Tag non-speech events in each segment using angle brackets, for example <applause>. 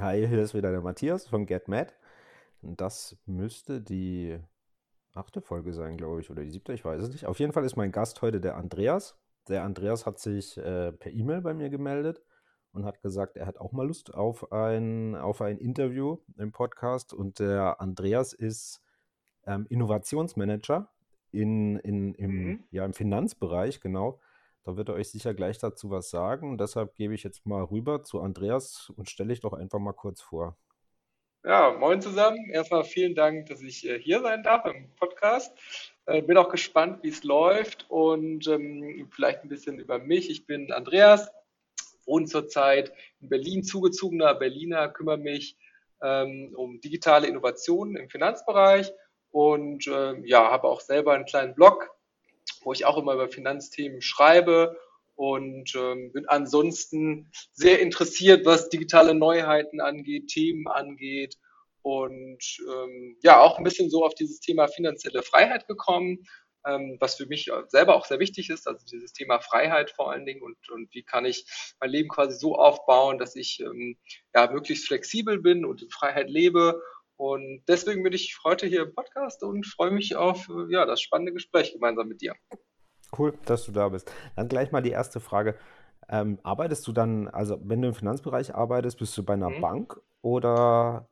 Hi, hier ist wieder der Matthias von GetMad. Das müsste die achte Folge sein, glaube ich, oder die siebte, ich weiß es nicht. Auf jeden Fall ist mein Gast heute der Andreas. Der Andreas hat sich äh, per E-Mail bei mir gemeldet und hat gesagt, er hat auch mal Lust auf ein, auf ein Interview im Podcast. Und der Andreas ist ähm, Innovationsmanager in, in, im, mhm. ja, im Finanzbereich, genau. Da wird er euch sicher gleich dazu was sagen. Deshalb gebe ich jetzt mal rüber zu Andreas und stelle ich doch einfach mal kurz vor. Ja, moin zusammen. Erstmal vielen Dank, dass ich äh, hier sein darf im Podcast. Äh, bin auch gespannt, wie es läuft und ähm, vielleicht ein bisschen über mich. Ich bin Andreas, wohne zurzeit in Berlin, zugezogener Berliner, kümmere mich ähm, um digitale Innovationen im Finanzbereich und äh, ja, habe auch selber einen kleinen Blog, wo ich auch immer über Finanzthemen schreibe und ähm, bin ansonsten sehr interessiert, was digitale Neuheiten angeht, Themen angeht und ähm, ja, auch ein bisschen so auf dieses Thema finanzielle Freiheit gekommen, ähm, was für mich selber auch sehr wichtig ist, also dieses Thema Freiheit vor allen Dingen und, und wie kann ich mein Leben quasi so aufbauen, dass ich ähm, ja möglichst flexibel bin und in Freiheit lebe und deswegen bin ich heute hier im Podcast und freue mich auf ja, das spannende Gespräch gemeinsam mit dir. Cool, dass du da bist. Dann gleich mal die erste Frage. Ähm, arbeitest du dann, also wenn du im Finanzbereich arbeitest, bist du bei einer mhm. Bank oder?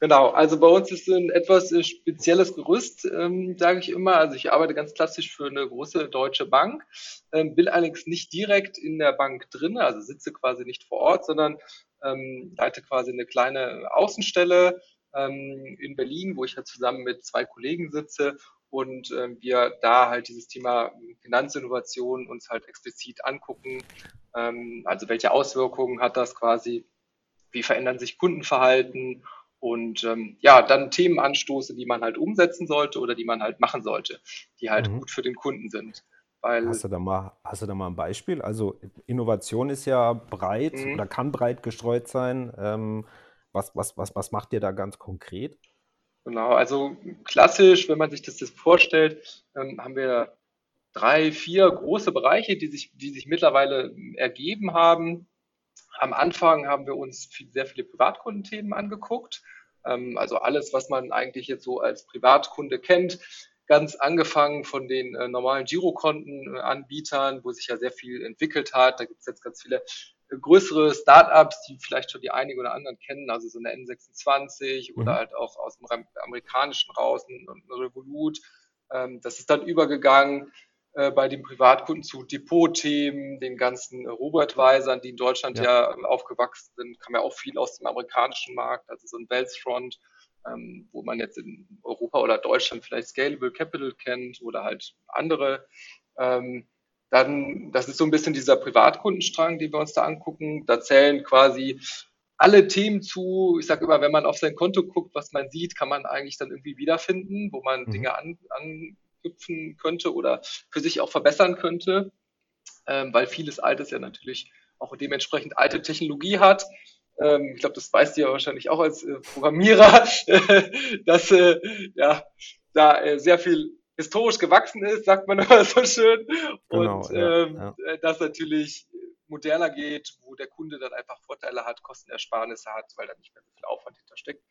Genau, also bei uns ist ein etwas äh, spezielles Gerüst, ähm, sage ich immer. Also ich arbeite ganz klassisch für eine große deutsche Bank, ähm, bin allerdings nicht direkt in der Bank drin, also sitze quasi nicht vor Ort, sondern ähm, leite quasi eine kleine Außenstelle ähm, in Berlin, wo ich halt zusammen mit zwei Kollegen sitze und äh, wir da halt dieses Thema Finanzinnovation uns halt explizit angucken. Ähm, also welche Auswirkungen hat das quasi? Wie verändern sich Kundenverhalten? Und ähm, ja, dann Themen anstoße, die man halt umsetzen sollte oder die man halt machen sollte, die halt mhm. gut für den Kunden sind. Weil hast, du da mal, hast du da mal ein Beispiel? Also Innovation ist ja breit mhm. oder kann breit gestreut sein. Ähm, was, was, was, was macht ihr da ganz konkret? Genau, also klassisch, wenn man sich das jetzt vorstellt, ähm, haben wir drei, vier große Bereiche, die sich, die sich mittlerweile ergeben haben. Am Anfang haben wir uns viel, sehr viele Privatkundenthemen angeguckt. Ähm, also alles, was man eigentlich jetzt so als Privatkunde kennt, ganz angefangen von den äh, normalen Girokontenanbietern, wo sich ja sehr viel entwickelt hat. Da gibt es jetzt ganz viele äh, größere Startups, die vielleicht schon die einigen oder anderen kennen, also so eine N26 mhm. oder halt auch aus dem amerikanischen raus, ein, Revolut. Ähm, das ist dann übergegangen äh, bei den Privatkunden zu Depot-Themen, den ganzen Robot-Weisern, die in Deutschland ja. ja aufgewachsen sind, kam ja auch viel aus dem amerikanischen Markt, also so ein Bellsfront ähm, wo man jetzt in Europa oder Deutschland vielleicht Scalable Capital kennt oder halt andere. Ähm, dann, das ist so ein bisschen dieser Privatkundenstrang, den wir uns da angucken. Da zählen quasi alle Themen zu. Ich sage immer, wenn man auf sein Konto guckt, was man sieht, kann man eigentlich dann irgendwie wiederfinden, wo man mhm. Dinge an, anknüpfen könnte oder für sich auch verbessern könnte, ähm, weil vieles Altes ja natürlich auch dementsprechend alte Technologie hat. Ähm, ich glaube, das weißt du ja wahrscheinlich auch als äh, Programmierer, <laughs> dass äh, ja, da äh, sehr viel historisch gewachsen ist, sagt man <laughs> immer so schön. Genau, und ähm, ja. Äh, das natürlich moderner geht, wo der Kunde dann einfach Vorteile hat, Kostenersparnisse hat, weil da nicht mehr so viel Aufwand hintersteckt.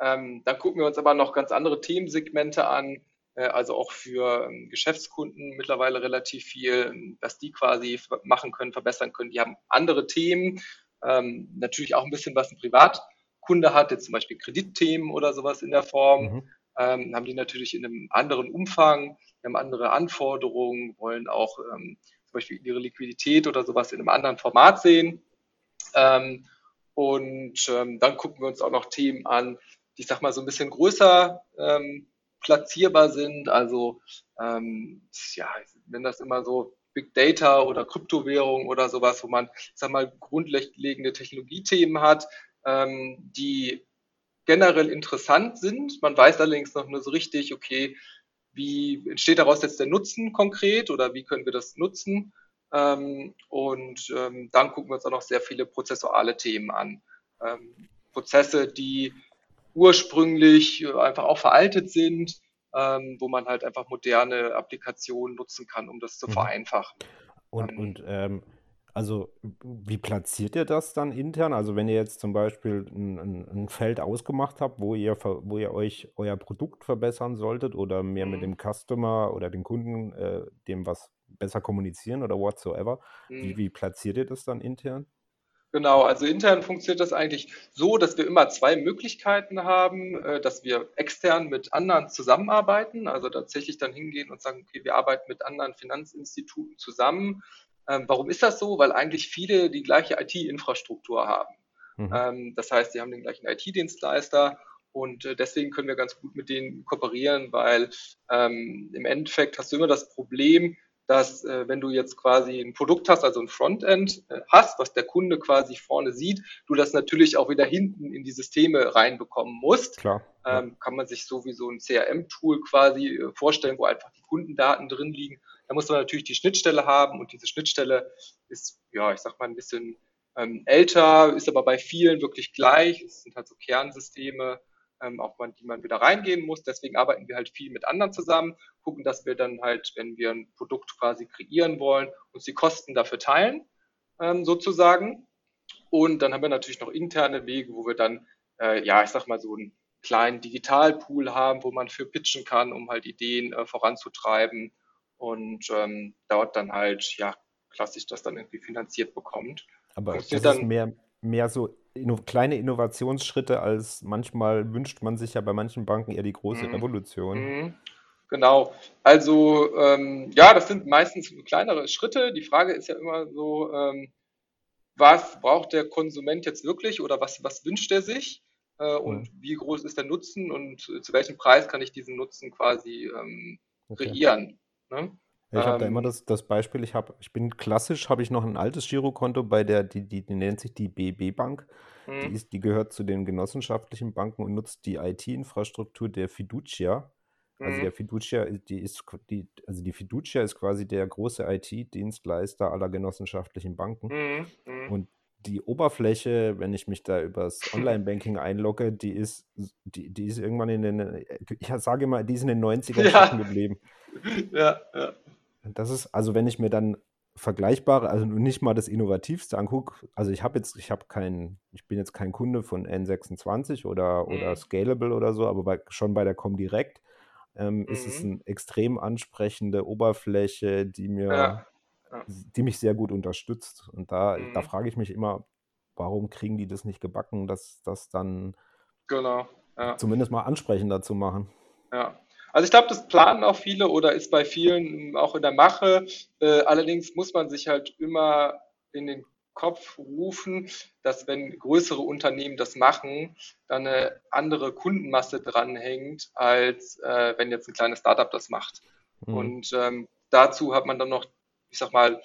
Ähm, dann gucken wir uns aber noch ganz andere Themensegmente an, äh, also auch für ähm, Geschäftskunden mittlerweile relativ viel, dass die quasi machen können, verbessern können. Die haben andere Themen, ähm, natürlich auch ein bisschen, was ein Privatkunde hat, jetzt zum Beispiel Kreditthemen oder sowas in der Form, mhm. ähm, haben die natürlich in einem anderen Umfang, haben andere Anforderungen, wollen auch ähm, zum Beispiel ihre Liquidität oder sowas in einem anderen Format sehen. Ähm, und ähm, dann gucken wir uns auch noch Themen an, die, ich sag mal, so ein bisschen größer ähm, platzierbar sind. Also ähm, ja, wenn das immer so Big Data oder Kryptowährung oder sowas, wo man, ich sag mal, grundlegende Technologiethemen hat, ähm, die generell interessant sind. Man weiß allerdings noch nur so richtig, okay, wie entsteht daraus jetzt der Nutzen konkret oder wie können wir das nutzen? Ähm, und ähm, dann gucken wir uns auch noch sehr viele prozessuale Themen an. Ähm, Prozesse, die ursprünglich einfach auch veraltet sind, ähm, wo man halt einfach moderne Applikationen nutzen kann, um das zu mhm. vereinfachen. Und, und ähm, Also, wie platziert ihr das dann intern? Also, wenn ihr jetzt zum Beispiel ein, ein, ein Feld ausgemacht habt, wo ihr, wo ihr euch euer Produkt verbessern solltet oder mehr mit Mhm. dem Customer oder den Kunden äh, dem was besser kommunizieren oder whatsoever, wie, Mhm. wie platziert ihr das dann intern? Genau, also intern funktioniert das eigentlich so, dass wir immer zwei Möglichkeiten haben, äh, dass wir extern mit anderen zusammenarbeiten, also tatsächlich dann hingehen und sagen, okay, wir arbeiten mit anderen Finanzinstituten zusammen. Ähm, warum ist das so? Weil eigentlich viele die gleiche IT-Infrastruktur haben. Mhm. Ähm, das heißt, sie haben den gleichen IT-Dienstleister und äh, deswegen können wir ganz gut mit denen kooperieren, weil ähm, im Endeffekt hast du immer das Problem, dass äh, wenn du jetzt quasi ein Produkt hast, also ein Frontend äh, hast, was der Kunde quasi vorne sieht, du das natürlich auch wieder hinten in die Systeme reinbekommen musst. Klar. Ähm, kann man sich so wie so ein CRM-Tool quasi äh, vorstellen, wo einfach die Kundendaten drin liegen. Da muss man natürlich die Schnittstelle haben und diese Schnittstelle ist, ja, ich sag mal, ein bisschen ähm, älter, ist aber bei vielen wirklich gleich. Es sind halt so Kernsysteme, ähm, auf man, die man wieder reingehen muss. Deswegen arbeiten wir halt viel mit anderen zusammen, gucken, dass wir dann halt, wenn wir ein Produkt quasi kreieren wollen, uns die Kosten dafür teilen, ähm, sozusagen. Und dann haben wir natürlich noch interne Wege, wo wir dann, äh, ja, ich sag mal, so einen kleinen Digitalpool haben, wo man für pitchen kann, um halt Ideen äh, voranzutreiben und ähm, dort dann halt, ja, klassisch das dann irgendwie finanziert bekommt. Aber das ist mehr, mehr so inno kleine Innovationsschritte, als manchmal wünscht man sich ja bei manchen Banken eher die große Mhm. Revolution. Mhm. Genau. Also ähm, ja, das sind meistens kleinere Schritte. Die Frage ist ja immer so, ähm, was braucht der Konsument jetzt wirklich oder was, was wünscht er sich äh, Hm, und wie groß ist der Nutzen und äh, zu welchem Preis kann ich diesen Nutzen quasi ähm, okay. kreieren. Ne? Ich habe da immer Ähm, das, das Beispiel, ich habe, ich bin klassisch, habe ich noch ein altes Girokonto bei der, die, die, die nennt sich die BB Bank. Die mhm, ist, die gehört zu den genossenschaftlichen Banken und nutzt die IT-Infrastruktur der Fiducia. Also der mhm, Fiducia, ist- die ist, die, also die Fiducia ist quasi der große IT-Dienstleister aller genossenschaftlichen Banken. mhm. Und die Oberfläche, wenn ich mich da übers Online-Banking einlogge, die ist, die, die ist irgendwann in den, ich sage immer, die ist in den 90ern <laughs> stecken Ja, geblieben. ja, ja. Das ist, also wenn ich mir dann vergleichbare, also nicht mal das Innovativste angucke, also ich habe jetzt, ich habe keinen, ich bin jetzt kein Kunde von N26 oder, oder Mhm, Scalable oder so, aber bei, schon bei der Comdirect ähm, ist es mhm, eine extrem ansprechende Oberfläche, die mir, ja, ja. die mich sehr gut unterstützt. Und da, da Mhm, frage ich mich immer, warum kriegen die das nicht gebacken, das, das dann genau. Ja. zumindest mal ansprechender zu machen. Ja. Also ich glaube, das planen auch viele oder ist bei vielen auch in der Mache. Äh, allerdings muss man sich halt immer in den Kopf rufen, dass wenn größere Unternehmen das machen, dann eine andere Kundenmasse dranhängt, als äh, wenn jetzt ein kleines Startup das macht. Mhm. Und ähm, dazu hat man dann noch, ich sag mal,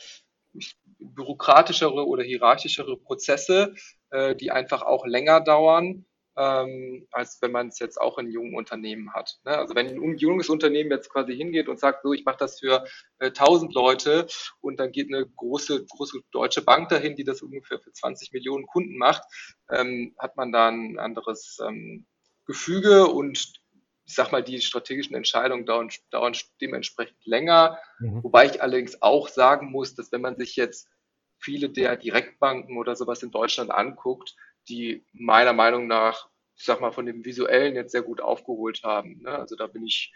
bürokratischere oder hierarchischere Prozesse, äh, die einfach auch länger dauern ähm, als wenn man es jetzt auch in jungen Unternehmen hat. Ne? Also wenn ein junges Unternehmen jetzt quasi hingeht und sagt, so, ich mache das für äh, 1000 Leute und dann geht eine große, große deutsche Bank dahin, die das ungefähr für 20 Millionen Kunden macht, ähm, hat man da ein anderes ähm, Gefüge und ich sag mal, die strategischen Entscheidungen dauern, dauern dementsprechend länger. Mhm. Wobei ich allerdings auch sagen muss, dass wenn man sich jetzt viele der Direktbanken oder sowas in Deutschland anguckt, die meiner Meinung nach, ich sag mal, von dem Visuellen jetzt sehr gut aufgeholt haben. Ne? Also da bin ich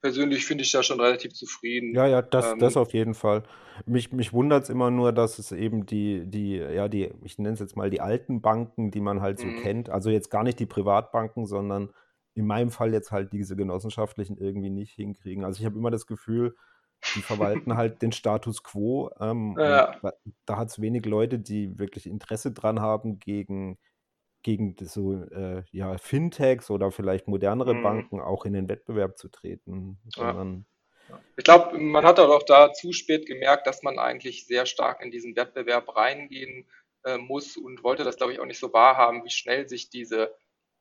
persönlich, finde ich da schon relativ zufrieden. Ja, ja, das, das Ähm, auf jeden Fall. Mich, mich wundert es immer nur, dass es eben die, die, ja, die, ich nenne es jetzt mal die alten Banken, die man halt so mh, kennt, also jetzt gar nicht die Privatbanken, sondern in meinem Fall jetzt halt diese genossenschaftlichen irgendwie nicht hinkriegen. Also ich habe immer das Gefühl, die verwalten <laughs> halt den Status quo ähm, ja, da, hat es wenig Leute, die wirklich Interesse dran haben, gegen, gegen so äh, ja, Fintechs oder vielleicht modernere mh, Banken auch in den Wettbewerb zu treten, ja. sondern Ich glaube, man hat auch da zu spät gemerkt, dass man eigentlich sehr stark in diesen Wettbewerb reingehen äh, muss und wollte das, glaube ich, auch nicht so wahrhaben, wie schnell sich diese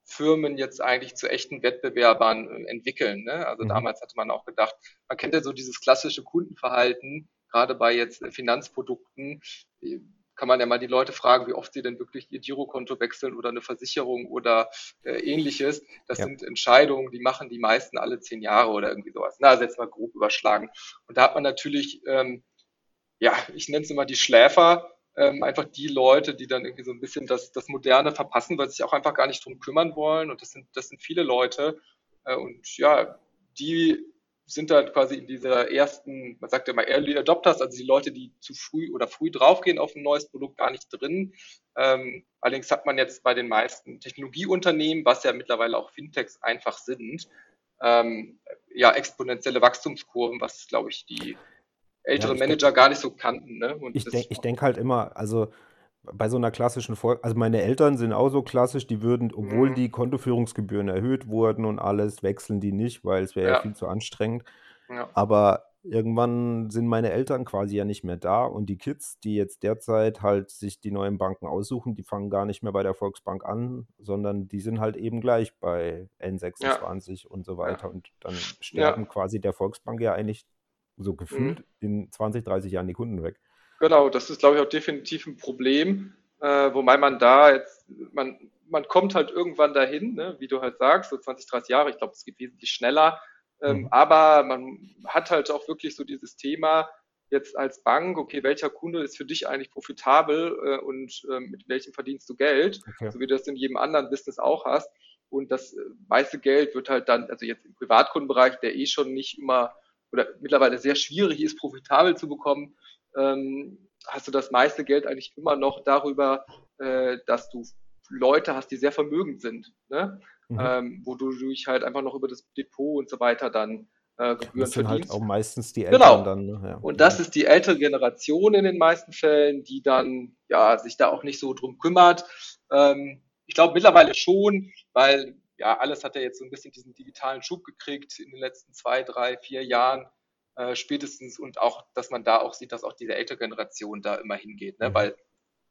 Firmen jetzt eigentlich zu echten Wettbewerbern äh, entwickeln. Ne? Also mhm. damals hatte man auch gedacht, man kennt ja so dieses klassische Kundenverhalten, gerade bei jetzt äh, Finanzprodukten. äh, Kann man ja mal die Leute fragen, wie oft sie denn wirklich ihr Girokonto wechseln oder eine Versicherung oder äh, ähnliches. Das ja. sind Entscheidungen, die machen die meisten alle zehn Jahre oder irgendwie sowas. Na, also jetzt mal grob überschlagen. Und da hat man natürlich ähm, ja, ich nenne es immer die Schläfer, ähm, einfach die Leute, die dann irgendwie so ein bisschen das, das Moderne verpassen, weil sie sich auch einfach gar nicht drum kümmern wollen. Und das sind, das sind viele Leute. Äh, und ja, die sind dann quasi in dieser ersten, man sagt ja mal Early Adopters, also die Leute, die zu früh oder früh draufgehen auf ein neues Produkt, gar nicht drin. Ähm, allerdings hat man jetzt bei den meisten Technologieunternehmen, was ja mittlerweile auch Fintechs einfach sind, ähm, ja exponentielle Wachstumskurven, was glaube ich die älteren ja, Manager gar nicht so kannten. Ne? Und ich denke denk halt immer, also bei so einer klassischen Folge, also meine Eltern sind auch so klassisch, die würden, obwohl mhm. die Kontoführungsgebühren erhöht wurden und alles, wechseln die nicht, weil es wäre ja. ja. viel zu anstrengend. Ja. Aber irgendwann sind meine Eltern quasi ja nicht mehr da und die Kids, die jetzt derzeit halt sich die neuen Banken aussuchen, die fangen gar nicht mehr bei der Volksbank an, sondern die sind halt eben gleich bei N26 ja. und so weiter und dann sterben quasi der Volksbank ja eigentlich so gefühlt mhm. in 20, 30 Jahren die Kunden weg. Genau, das ist, glaube ich, auch definitiv ein Problem, äh, wobei man da jetzt, man, man kommt halt irgendwann dahin, ne, wie du halt sagst, so 20, 30 Jahre, ich glaube, es geht wesentlich schneller, ähm, mhm. aber man hat halt auch wirklich so dieses Thema, jetzt als Bank, okay, welcher Kunde ist für dich eigentlich profitabel äh, und äh, mit welchem verdienst du Geld, okay. so wie du das in jedem anderen Business auch hast. Und das äh, meiste Geld wird halt dann, also jetzt im Privatkundenbereich, der eh schon nicht immer oder mittlerweile sehr schwierig ist, profitabel zu bekommen, ähm, hast du das meiste Geld eigentlich immer noch darüber, äh, dass du Leute hast, die sehr vermögend sind, ne? Mhm. Ähm, wo du dich halt einfach noch über das Depot und so weiter dann äh, Gebühren das sind halt verdienst. halt auch meistens die Eltern genau. dann. Ne? Ja. Und das ist die ältere Generation in den meisten Fällen, die dann ja sich da auch nicht so drum kümmert. Ähm, ich glaube mittlerweile schon, weil ja alles hat ja jetzt so ein bisschen diesen digitalen Schub gekriegt in den letzten zwei, drei, vier Jahren äh, spätestens und auch, dass man da auch sieht, dass auch diese ältere Generation da immer hingeht, ne? Mhm. weil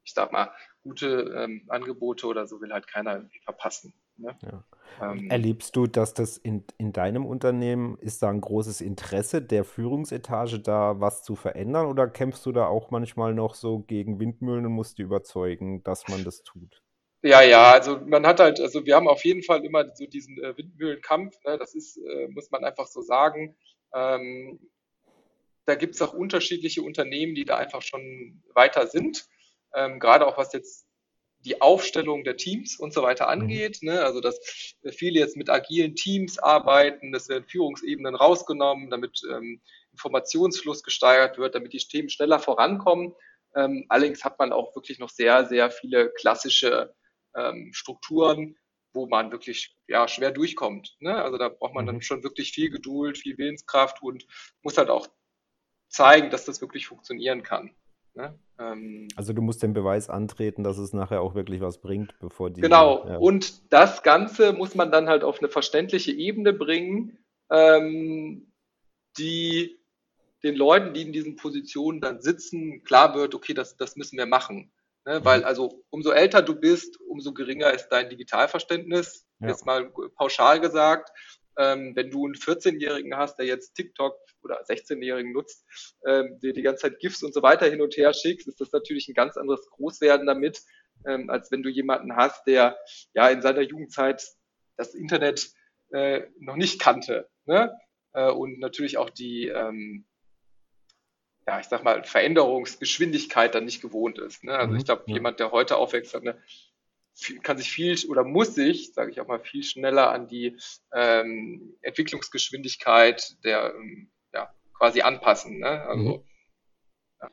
ich sag mal, gute ähm, Angebote oder so will halt keiner irgendwie verpassen. Ne? Ja. Ähm, Erlebst du, dass das in, in deinem Unternehmen, ist da ein großes Interesse der Führungsetage da was zu verändern oder kämpfst du da auch manchmal noch so gegen Windmühlen und musst die überzeugen, dass man das tut? Ja, ja, also man hat halt, also wir haben auf jeden Fall immer so diesen äh, Windmühlenkampf, ne? das ist, äh, muss man einfach so sagen. Ähm, da gibt es auch unterschiedliche Unternehmen, die da einfach schon weiter sind. Ähm, gerade auch was jetzt die Aufstellung der Teams und so weiter mhm. angeht. Ne? Also dass viele jetzt mit agilen Teams arbeiten, das werden Führungsebenen rausgenommen, damit ähm, Informationsfluss gesteigert wird, damit die Themen schneller vorankommen. Ähm, allerdings hat man auch wirklich noch sehr, sehr viele klassische ähm, Strukturen, wo man wirklich ja, schwer durchkommt. Ne? Also da braucht man dann mhm. schon wirklich viel Geduld, viel Willenskraft und muss halt auch zeigen, dass das wirklich funktionieren kann. Ne? Ähm, also du musst den Beweis antreten, dass es nachher auch wirklich was bringt, bevor die. Genau, ja. und das Ganze muss man dann halt auf eine verständliche Ebene bringen, ähm, die den Leuten, die in diesen Positionen dann sitzen, klar wird, okay, das, das müssen wir machen. Ne? Mhm. Weil also umso älter du bist, umso geringer ist dein Digitalverständnis, ja. jetzt mal pauschal gesagt. Ähm, wenn du einen 14-Jährigen hast, der jetzt TikTok oder 16-Jährigen nutzt, ähm, der die ganze Zeit GIFs und so weiter hin und her schickst, ist das natürlich ein ganz anderes Großwerden damit, ähm, als wenn du jemanden hast, der ja in seiner Jugendzeit das Internet äh, noch nicht kannte. Ne? Äh, und natürlich auch die, ähm, ja, ich sag mal, Veränderungsgeschwindigkeit dann nicht gewohnt ist. Ne? Also mhm, ich glaube, ja. jemand, der heute aufwächst, hat eine kann sich viel oder muss sich, sage ich auch mal, viel schneller an die ähm, Entwicklungsgeschwindigkeit der ähm, ja, quasi anpassen. Ne? Also, mhm. ja.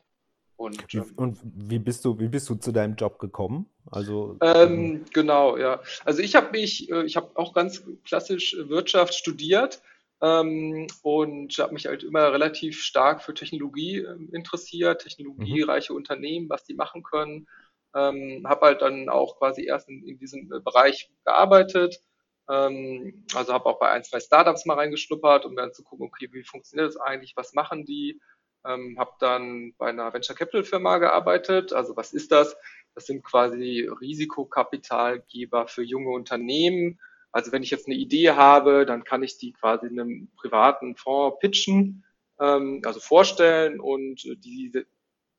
und, ähm, und, wie bist du, wie bist du zu deinem Job gekommen? Also ähm, ähm genau, ja. Also ich habe mich, äh, ich habe auch ganz klassisch Wirtschaft studiert ähm, und habe mich halt immer relativ stark für Technologie äh, interessiert, technologiereiche mhm. Unternehmen, was die machen können. Ähm, habe halt dann auch quasi erst in, in diesem äh, Bereich gearbeitet. Ähm, also habe auch bei ein, zwei Startups mal reingeschnuppert, um dann zu gucken, okay, wie funktioniert das eigentlich, was machen die? Ähm, habe dann bei einer Venture Capital Firma gearbeitet. Also was ist das? Das sind quasi Risikokapitalgeber für junge Unternehmen. Also wenn ich jetzt eine Idee habe, dann kann ich die quasi einem privaten Fonds pitchen, ähm, also vorstellen und die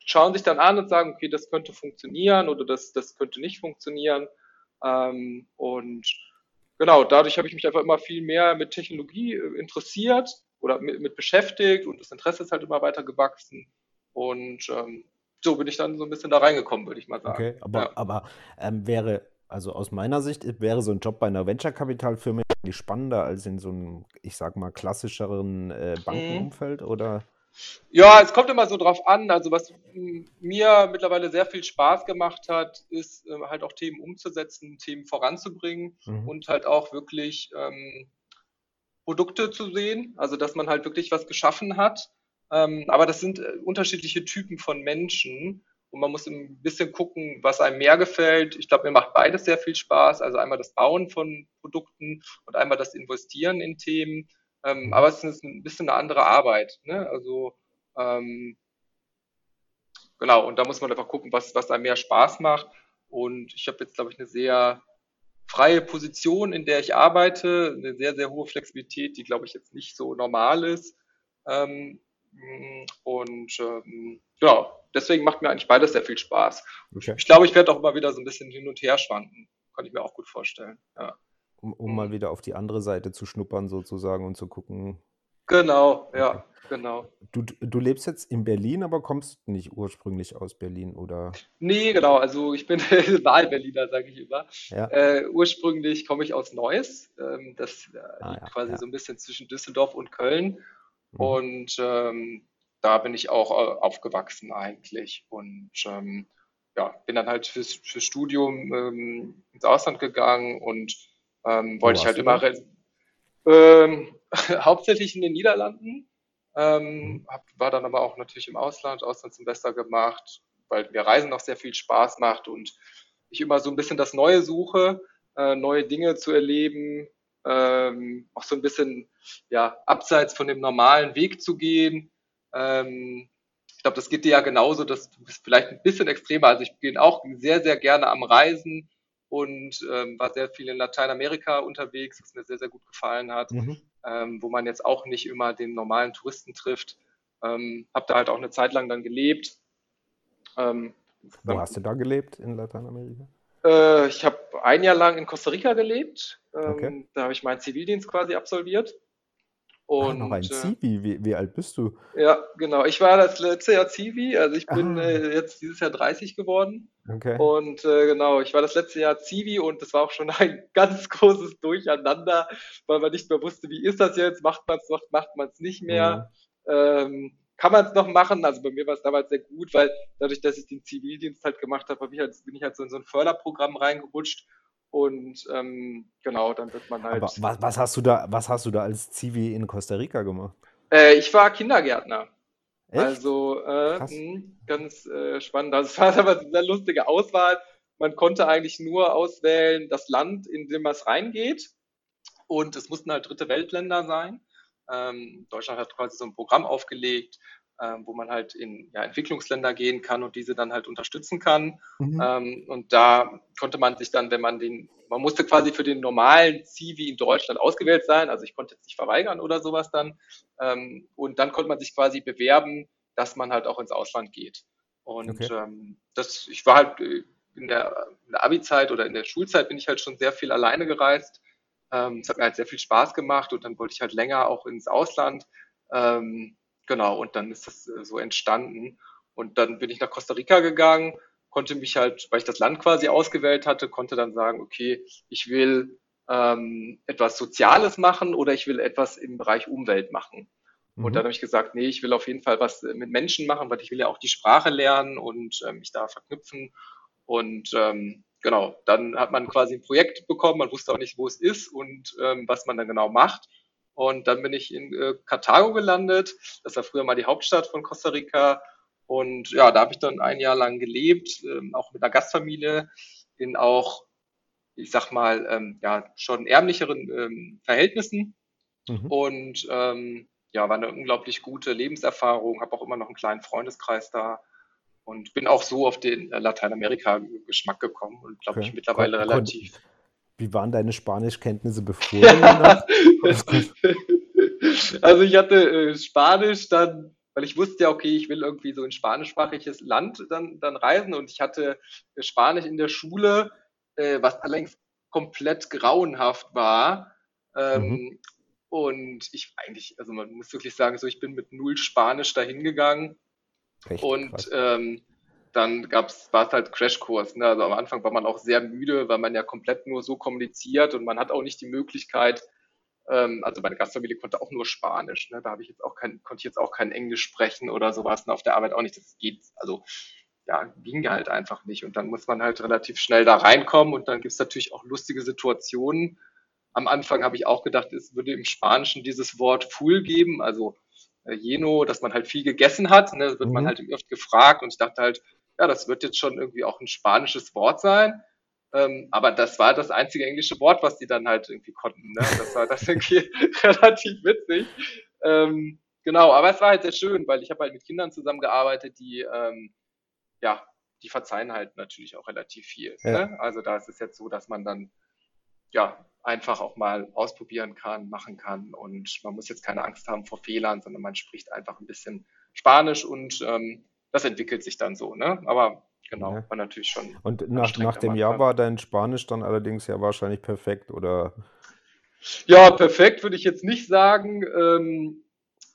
schauen sich dann an und sagen, okay, das könnte funktionieren oder das, das könnte nicht funktionieren. Ähm, und genau, dadurch habe ich mich einfach immer viel mehr mit Technologie äh, interessiert oder mit, mit beschäftigt und das Interesse ist halt immer weiter gewachsen. Und ähm, so bin ich dann so ein bisschen da reingekommen, würde ich mal sagen. Okay, aber, ja. aber ähm, wäre, also aus meiner Sicht, wäre so ein Job bei einer Venture-Kapitalfirma spannender als in so einem, ich sag mal, klassischeren äh, mhm. Bankenumfeld, mhm. oder? Ja, es kommt immer so drauf an. Also was mir mittlerweile sehr viel Spaß gemacht hat, ist äh, halt auch Themen umzusetzen, Themen voranzubringen mhm. und halt auch wirklich ähm, Produkte zu sehen. Also dass man halt wirklich was geschaffen hat. Ähm, aber das sind äh, unterschiedliche Typen von Menschen und man muss ein bisschen gucken, was einem mehr gefällt. Ich glaube, mir macht beides sehr viel Spaß. Also einmal das Bauen von Produkten und einmal das Investieren in Themen. Ähm, mhm. aber es ist ein bisschen eine andere Arbeit. Ne? Also ähm, genau, und da muss man einfach gucken, was, was einem mehr Spaß macht. Und ich habe jetzt, glaube ich, eine sehr freie Position, in der ich arbeite, eine sehr, sehr hohe Flexibilität, die, glaube ich, jetzt nicht so normal ist. Ähm, und ähm, ja, deswegen macht mir eigentlich beides sehr viel Spaß. Okay. Ich glaube, ich werde auch immer wieder so ein bisschen hin und her schwanken. Kann ich mir auch gut vorstellen. Ja um, um mal wieder auf die andere Seite zu schnuppern sozusagen und zu gucken. Genau, ja, okay. genau. Du, du lebst jetzt in Berlin, aber kommst nicht ursprünglich aus Berlin, oder? Nee, genau, also ich bin <laughs> Wahlberliner, sage ich immer. Ja. Äh, ursprünglich komme ich aus Neuss, ähm, das äh, ah, liegt ja, quasi so ein bisschen zwischen Düsseldorf und Köln. Mhm. Und ähm, da bin ich auch äh, aufgewachsen eigentlich. Und ähm, ja, bin dann halt fürs, fürs Studium ähm, ins Ausland gegangen und ähm, wollte ich halt immer ähm, <laughs> hauptsächlich in den Niederlanden. Ähm, mhm. hab, war dann aber auch natürlich im Ausland, Auslandssemester gemacht, weil mir Reisen noch sehr viel Spaß macht und ich immer so ein bisschen das Neue suche, äh, neue Dinge zu erleben, ähm, auch so ein bisschen ja abseits von dem normalen Weg zu gehen. Ähm, ich glaube, das geht dir ja genauso, dass du bist vielleicht ein bisschen extremer. Also ich bin auch sehr, sehr gerne am Reisen, und ähm, war sehr viel in Lateinamerika unterwegs, was mir sehr, sehr gut gefallen hat, mhm. ähm, wo man jetzt auch nicht immer den normalen Touristen trifft. Ähm, habe da halt auch eine Zeit lang dann gelebt. Ähm, wo hast du da gelebt in Lateinamerika? Äh, ich habe ein Jahr lang in Costa Rica gelebt. Ähm, okay. Da habe ich meinen Zivildienst quasi absolviert. Und, ah, noch ein äh, Zivi, wie, wie, alt bist du? Ja, genau. Ich war das letzte Jahr Zivi, also ich bin ah. äh, jetzt dieses Jahr 30 geworden. Okay. Und äh, genau, ich war das letzte Jahr Zivi und das war auch schon <laughs> ein ganz großes Durcheinander, weil man nicht mehr wusste, wie ist das jetzt, macht man es noch, macht man es nicht mehr. Ja. Ähm, kann man es noch machen? Also bei mir war es damals sehr gut, weil dadurch, dass ich den Zivildienst halt gemacht habe, hab ich halt, bin ich halt so in so ein Förderprogramm reingerutscht und ähm, genau, dann wird man halt. Aber was, was, hast du da, was hast du da als Zivi in Costa Rica gemacht? Äh, ich war Kindergärtner. Echt? Also äh, mh, hm, ganz äh, spannend. <laughs> Das war aber eine sehr lustige Auswahl. Man konnte eigentlich nur auswählen das Land, in dem es reingeht. Und es mussten halt dritte Weltländer sein. Ähm, Deutschland hat quasi so ein Programm aufgelegt, ähm, wo man halt in ja, Entwicklungsländer gehen kann und diese dann halt unterstützen kann. Mhm. Ähm, und da konnte man sich dann, wenn man den, man musste quasi für den normalen Zivi in Deutschland ausgewählt sein, also ich konnte jetzt nicht verweigern oder sowas dann. Ähm, und dann konnte man sich quasi bewerben, dass man halt auch ins Ausland geht. Und okay. ähm, das, ich war halt äh, in der, in der Abi-Zeit oder in der Schulzeit bin ich halt schon sehr viel alleine gereist. Ähm, es hat mir halt sehr viel Spaß gemacht und dann wollte ich halt länger auch ins Ausland. Ähm, Genau, und dann ist das äh, so entstanden. Und dann bin ich nach Costa Rica gegangen, konnte mich halt, weil ich das Land quasi ausgewählt hatte, konnte dann sagen, okay, ich will ähm, etwas Soziales machen oder ich will etwas im Bereich Umwelt machen. Mhm. Und dann habe ich gesagt, nee, ich will auf jeden Fall was äh, mit Menschen machen, weil ich will ja auch die Sprache lernen und äh, mich da verknüpfen. Und ähm, genau, dann hat man quasi ein Projekt bekommen, man wusste auch nicht, wo es ist und ähm, was man dann genau macht. Und dann bin ich in äh, Cartago gelandet. Das war früher mal die Hauptstadt von Costa Rica. Und ja, da habe ich dann ein Jahr lang gelebt, ähm, auch mit einer Gastfamilie in auch, ich sag mal, ähm, ja, schon ärmlicheren ähm, Verhältnissen. Mhm. Und ähm, ja, war eine unglaublich gute Lebenserfahrung, habe auch immer noch einen kleinen Freundeskreis da und bin auch so auf den äh, Lateinamerika-Geschmack gekommen und glaube okay. ich mittlerweile Kon relativ. Wie waren deine Spanischkenntnisse bevor? <laughs> Also ich hatte äh, Spanisch dann, weil ich wusste ja, okay, ich will irgendwie so ein spanischsprachiges Land dann, dann reisen und ich hatte äh, Spanisch in der Schule, äh, was allerdings komplett grauenhaft war. Ähm, mhm. Und ich eigentlich, also man muss wirklich sagen, so ich bin mit null Spanisch dahin gegangen. Und ähm, dann gab's, war es halt Crashkurs. Ne? Also am Anfang war man auch sehr müde, weil man ja komplett nur so kommuniziert und man hat auch nicht die Möglichkeit, ähm, also meine Gastfamilie konnte auch nur Spanisch. Ne? Da habe ich jetzt auch kein, konnte ich jetzt auch kein Englisch sprechen oder sowas. Und auf der Arbeit auch nicht. Das geht, also ja, ging halt einfach nicht. Und dann muss man halt relativ schnell da reinkommen und dann gibt es natürlich auch lustige Situationen. Am Anfang habe ich auch gedacht, es würde im Spanischen dieses Wort full geben, also jeno, dass man halt viel gegessen hat. Ne? Das wird mhm. man halt oft gefragt und ich dachte halt, ja, das wird jetzt schon irgendwie auch ein spanisches Wort sein. Ähm, aber das war das einzige englische Wort, was die dann halt irgendwie konnten. Ne? Das war das <laughs> irgendwie relativ witzig. Ähm, genau, aber es war halt sehr schön, weil ich habe halt mit Kindern zusammengearbeitet, die ähm, ja, die verzeihen halt natürlich auch relativ viel. Ja. Ne? Also da ist es jetzt so, dass man dann ja einfach auch mal ausprobieren kann, machen kann und man muss jetzt keine Angst haben vor Fehlern, sondern man spricht einfach ein bisschen Spanisch und ähm, das entwickelt sich dann so. Ne? Aber genau, ja. war natürlich schon. Und nach, nach dem Jahr war dein Spanisch dann allerdings ja wahrscheinlich perfekt, oder? Ja, perfekt würde ich jetzt nicht sagen. Ähm,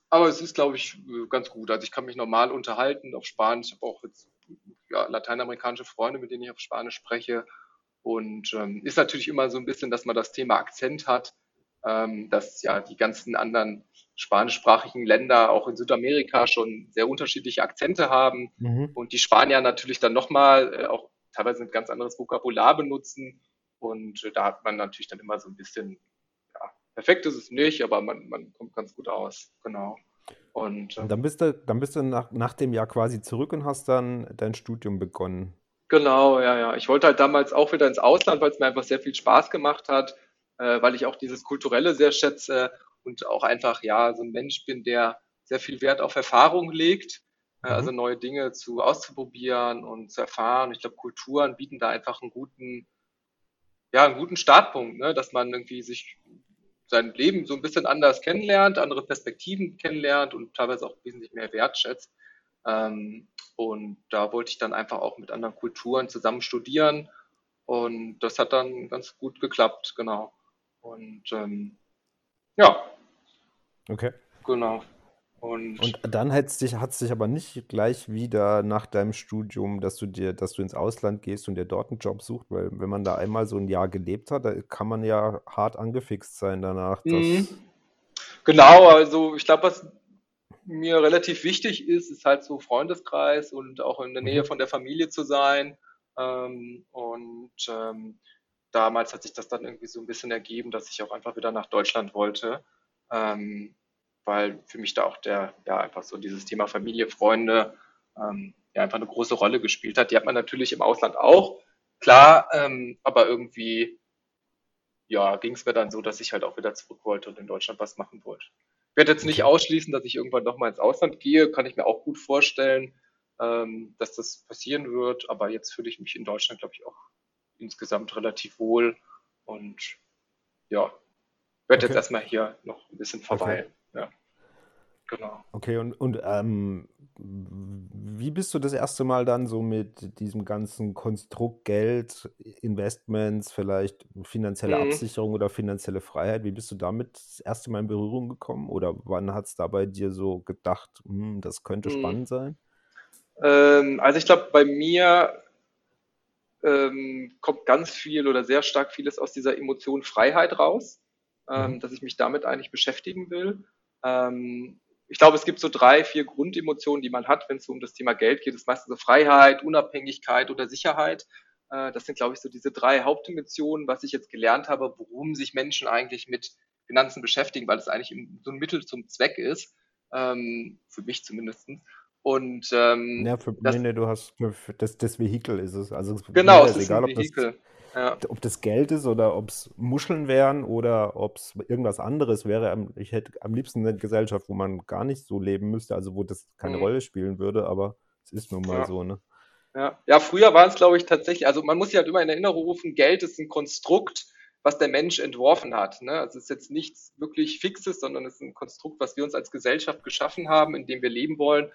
aber es ist, glaube ich, ganz gut. Also ich kann mich normal unterhalten auf Spanisch. Ich habe auch jetzt ja, lateinamerikanische Freunde, mit denen ich auf Spanisch spreche. Und ähm, ist natürlich immer so ein bisschen, dass man das Thema Akzent hat, ähm, dass ja die ganzen anderen spanischsprachigen Länder auch in Südamerika schon sehr unterschiedliche Akzente haben mhm. und die Spanier natürlich dann nochmal äh, auch teilweise ein ganz anderes Vokabular benutzen und äh, da hat man natürlich dann immer so ein bisschen, ja, perfekt ist es nicht, aber man, man kommt ganz gut aus, genau. Und, und dann bist du, dann bist du nach, nach dem Jahr quasi zurück und hast dann dein Studium begonnen. Genau, ja, ja. Ich wollte halt damals auch wieder ins Ausland, weil es mir einfach sehr viel Spaß gemacht hat, äh, weil ich auch dieses Kulturelle sehr schätze und auch einfach, ja, so ein Mensch bin, der sehr viel Wert auf Erfahrung legt, äh, also mhm. neue Dinge zu auszuprobieren und zu erfahren. Ich glaube, Kulturen bieten da einfach einen guten, ja, einen guten Startpunkt, ne? dass man irgendwie sich sein Leben so ein bisschen anders kennenlernt, andere Perspektiven kennenlernt und teilweise auch wesentlich mehr wertschätzt. Ähm, und da wollte ich dann einfach auch mit anderen Kulturen zusammen studieren. Und das hat dann ganz gut geklappt, genau. Und ähm, ja. Okay. Genau. Und, und dann hat es dich, hat's dich aber nicht gleich wieder nach deinem Studium, dass du dir, dass du ins Ausland gehst und dir dort einen Job suchst, weil wenn man da einmal so ein Jahr gelebt hat, da kann man ja hart angefixt sein danach. Mhm. Genau, also ich glaube, was mir relativ wichtig ist, ist halt so Freundeskreis und auch in der Nähe mhm. von der Familie zu sein. Ähm, und ähm, damals hat sich das dann irgendwie so ein bisschen ergeben, dass ich auch einfach wieder nach Deutschland wollte. Ähm, weil für mich da auch der, ja, einfach so dieses Thema Familie, Freunde, ähm, ja, einfach eine große Rolle gespielt hat. Die hat man natürlich im Ausland auch, klar, ähm, aber irgendwie, ja, ging es mir dann so, dass ich halt auch wieder zurück wollte und in Deutschland was machen wollte. Ich werde jetzt nicht ausschließen, dass ich irgendwann nochmal ins Ausland gehe, kann ich mir auch gut vorstellen, ähm, dass das passieren wird, aber jetzt fühle ich mich in Deutschland, glaube ich, auch insgesamt relativ wohl und ja, werde okay. jetzt erstmal hier noch ein bisschen verweilen. Okay. Ja. Genau. Okay, und, und ähm, wie bist du das erste Mal dann so mit diesem ganzen Konstrukt Geld, Investments, vielleicht finanzielle mhm. Absicherung oder finanzielle Freiheit, wie bist du damit das erste Mal in Berührung gekommen? Oder wann hat es da bei dir so gedacht, hm, das könnte mhm. spannend sein? Ähm, also ich glaube, bei mir ähm, kommt ganz viel oder sehr stark vieles aus dieser Emotion Freiheit raus, ähm, mhm. dass ich mich damit eigentlich beschäftigen will. Ähm, ich glaube, es gibt so drei, vier Grundemotionen, die man hat, wenn es um das Thema Geld geht. Das ist meistens so Freiheit, Unabhängigkeit oder Sicherheit. Äh, das sind, glaube ich, so diese drei Hauptemotionen, was ich jetzt gelernt habe, worum sich Menschen eigentlich mit Finanzen beschäftigen, weil es eigentlich so ein Mittel zum Zweck ist, ähm, für mich zumindest. Und ähm, ja, für, das, nee, nee, du hast das, das Vehikel ist es. Also genau, es ist egal, ein Vehikel. Ob das, ja. Ob das Geld ist oder ob es Muscheln wären oder ob es irgendwas anderes wäre. Ich hätte am liebsten eine Gesellschaft, wo man gar nicht so leben müsste, also wo das keine mhm. Rolle spielen würde, aber es ist nun mal ja. so, ne? Ja, ja früher war es, glaube ich, tatsächlich, also man muss sich halt immer in Erinnerung rufen, Geld ist ein Konstrukt, was der Mensch entworfen hat. Ne? Also es ist jetzt nichts wirklich Fixes, sondern es ist ein Konstrukt, was wir uns als Gesellschaft geschaffen haben, in dem wir leben wollen,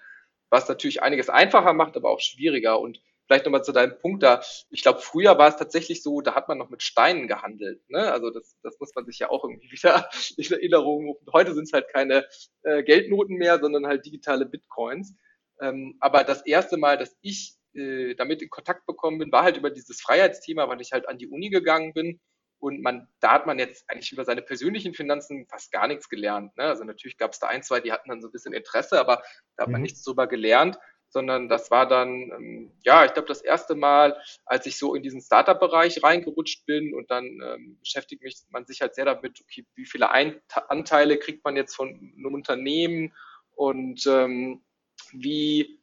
was natürlich einiges einfacher macht, aber auch schwieriger. Und vielleicht nochmal zu deinem Punkt da. Ich glaube, früher war es tatsächlich so, da hat man noch mit Steinen gehandelt. Ne? Also das, das muss man sich ja auch irgendwie <laughs> wieder in Erinnerung rufen. Heute sind es halt keine äh, Geldnoten mehr, sondern halt digitale Bitcoins. Ähm, aber das erste Mal, dass ich äh, damit in Kontakt bekommen bin, war halt über dieses Freiheitsthema, weil ich halt an die Uni gegangen bin. Und man, da hat man jetzt eigentlich über seine persönlichen Finanzen fast gar nichts gelernt. Ne? Also natürlich gab es da ein, zwei, die hatten dann so ein bisschen Interesse, aber da hat man mhm. nichts drüber gelernt sondern das war dann, ähm, ja, ich glaube, das erste Mal, als ich so in diesen Startup-Bereich reingerutscht bin und dann ähm, beschäftigt mich man sich halt sehr damit, okay, wie viele Ein Anteile kriegt man jetzt von einem Unternehmen und ähm, wie,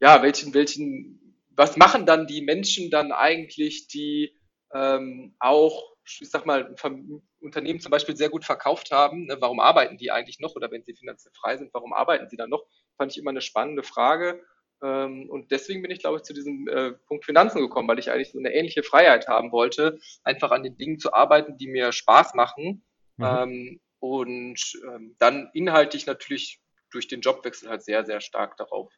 ja, welchen, welchen, was machen dann die Menschen dann eigentlich, die ähm, auch, ich sag mal, Unternehmen zum Beispiel sehr gut verkauft haben, ne, warum arbeiten die eigentlich noch oder wenn sie finanziell frei sind, warum arbeiten sie dann noch? Fand ich immer eine spannende Frage. Ähm, und deswegen bin ich, glaube ich, zu diesem äh, Punkt Finanzen gekommen, weil ich eigentlich so eine ähnliche Freiheit haben wollte, einfach an den Dingen zu arbeiten, die mir Spaß machen. Mhm. Ähm, und ähm, dann inhaltlich natürlich durch den Jobwechsel halt sehr, sehr stark darauf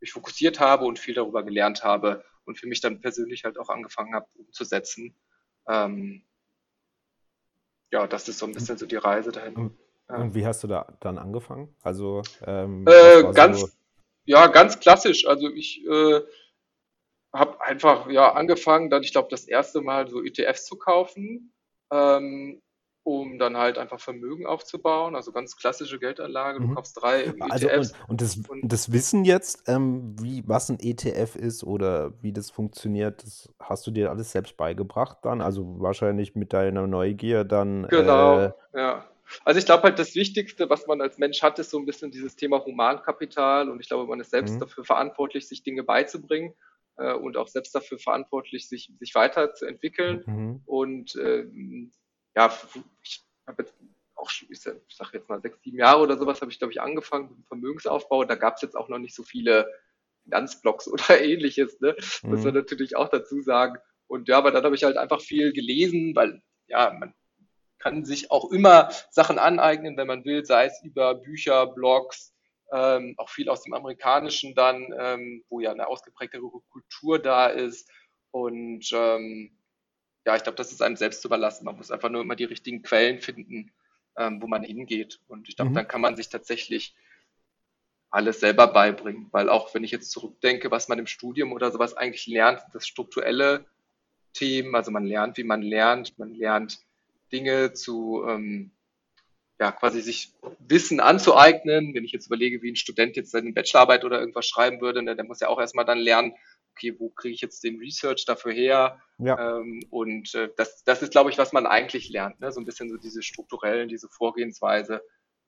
mich fokussiert habe und viel darüber gelernt habe und für mich dann persönlich halt auch angefangen habe umzusetzen. ja, das ist so ein bisschen so die Reise dahin. Und wie hast du da dann angefangen? Also ähm, äh, ganz, so ja, ganz klassisch. Also ich äh, habe einfach ja angefangen, dann ich glaube das erste Mal so ETFs zu kaufen, ähm, um dann halt einfach Vermögen aufzubauen. Also ganz klassische Geldanlage. Du mhm. kaufst drei ETFs. Also und, und, das, und das, Wissen jetzt, ähm, wie was ein ETF ist oder wie das funktioniert, das hast du dir alles selbst beigebracht dann? Also wahrscheinlich mit deiner Neugier dann. Genau. Äh, ja also ich glaube halt, das Wichtigste, was man als Mensch hat, ist so ein bisschen dieses Thema Humankapital. Und ich glaube, man ist selbst mhm. dafür verantwortlich, sich Dinge beizubringen äh, und auch selbst dafür verantwortlich, sich, sich weiterzuentwickeln. Mhm. Und ähm, ja, ich habe jetzt auch schon, ich sage jetzt mal sechs, sieben Jahre oder sowas, habe ich, glaube ich, angefangen mit dem Vermögensaufbau. Da gab es jetzt auch noch nicht so viele Finanzblocks <laughs> oder ähnliches, ne? Mhm. Muss man natürlich auch dazu sagen. Und ja, aber dann habe ich halt einfach viel gelesen, weil ja, man kann sich auch immer Sachen aneignen, wenn man will, sei es über Bücher, Blogs, ähm, auch viel aus dem Amerikanischen dann, ähm, wo ja eine ausgeprägtere Kultur da ist. Und ähm, ja, ich glaube, das ist einem selbst zu überlassen. Man muss einfach nur immer die richtigen Quellen finden, ähm, wo man hingeht. Und ich glaube, mhm. dann kann man sich tatsächlich alles selber beibringen. Weil auch wenn ich jetzt zurückdenke, was man im Studium oder sowas eigentlich lernt, das strukturelle Themen, also man lernt, wie man lernt, man lernt, Dinge zu, ähm, ja, quasi sich Wissen anzueignen. Wenn ich jetzt überlege, wie ein Student jetzt seine Bachelorarbeit oder irgendwas schreiben würde, ne, der muss ja auch erstmal dann lernen, okay, wo kriege ich jetzt den Research dafür her? Ja. Ähm, und äh, das, das ist, glaube ich, was man eigentlich lernt. Ne? So ein bisschen so diese strukturellen, diese Vorgehensweise,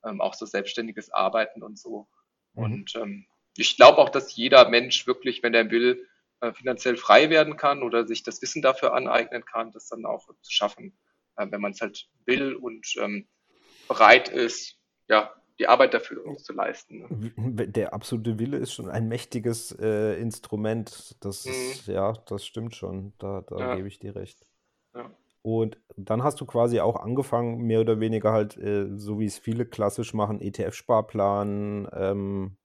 ähm, auch so selbstständiges Arbeiten und so. Mhm. Und ähm, ich glaube auch, dass jeder Mensch wirklich, wenn er will, äh, finanziell frei werden kann oder sich das Wissen dafür aneignen kann, das dann auch zu schaffen. Äh, wenn man es halt will und ähm, bereit ist, ja, die Arbeit dafür zu leisten. Ne? Der absolute Wille ist schon ein mächtiges äh, Instrument. Das, mhm. ja, das stimmt schon. Da, da ja. gebe ich dir recht. Ja. Und dann hast du quasi auch angefangen, mehr oder weniger halt, äh, so wie es viele klassisch machen, ETF-Sparplan, ähm,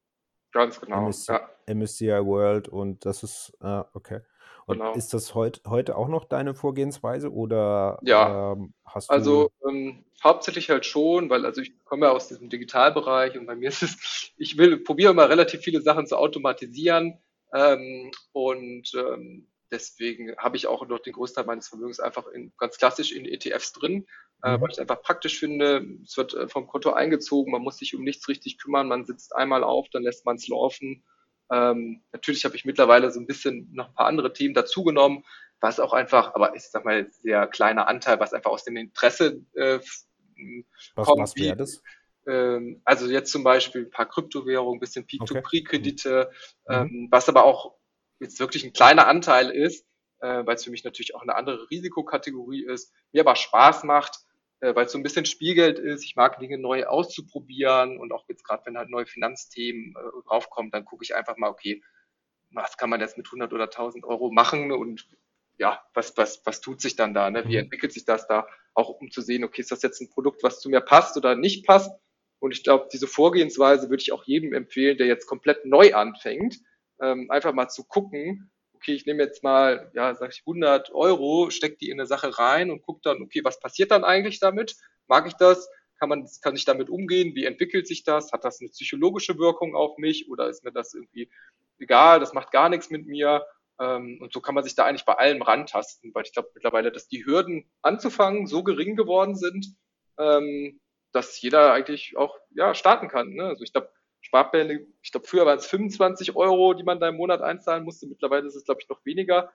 Ganz genau. MSC, ja. MSCI World und das ist, äh, okay. Und genau. ist das heut, heute auch noch deine Vorgehensweise oder ja. ähm, hast du. Also ähm, hauptsächlich halt schon, weil also ich komme ja aus diesem Digitalbereich und bei mir ist es, <laughs> ich will, probiere immer relativ viele Sachen zu automatisieren ähm, und ähm, deswegen habe ich auch noch den Großteil meines Vermögens einfach in, ganz klassisch in ETFs drin, äh, mhm. weil ich es einfach praktisch finde. Es wird äh, vom Konto eingezogen, man muss sich um nichts richtig kümmern, man sitzt einmal auf, dann lässt man es laufen ähm, natürlich habe ich mittlerweile so ein bisschen noch ein paar andere Themen dazugenommen, was auch einfach, aber ich sag mal, sehr kleiner Anteil, was einfach aus dem Interesse äh, was, kommt. Was wäre das? Ähm, also jetzt zum Beispiel ein paar Kryptowährungen, ein bisschen P2P-Kredite, okay. mhm. ähm, was aber auch jetzt wirklich ein kleiner Anteil ist, äh, weil es für mich natürlich auch eine andere Risikokategorie ist, mir aber Spaß macht, weil es so ein bisschen Spielgeld ist. Ich mag Dinge neu auszuprobieren und auch jetzt gerade, wenn halt neue Finanzthemen äh, draufkommen, dann gucke ich einfach mal, okay, was kann man jetzt mit 100 oder 1000 Euro machen und ja, was, was, was tut sich dann da? Ne? Wie mhm. entwickelt sich das da? Auch um zu sehen, okay, ist das jetzt ein Produkt, was zu mir passt oder nicht passt? Und ich glaube, diese Vorgehensweise würde ich auch jedem empfehlen, der jetzt komplett neu anfängt, ähm, einfach mal zu gucken, okay, ich nehme jetzt mal, ja, sag ich 100 Euro, stecke die in eine Sache rein und gucke dann, okay, was passiert dann eigentlich damit? Mag ich das? Kann man, kann ich damit umgehen? Wie entwickelt sich das? Hat das eine psychologische Wirkung auf mich oder ist mir das irgendwie egal, das macht gar nichts mit mir. Ähm, und so kann man sich da eigentlich bei allem rantasten, weil ich glaube mittlerweile, dass die Hürden anzufangen so gering geworden sind, ähm, dass jeder eigentlich auch ja, starten kann. Ne? Also ich glaube, Sparpläne, ich glaube, früher waren es 25 Euro, die man da im Monat einzahlen musste. Mittlerweile ist es, glaube ich, noch weniger.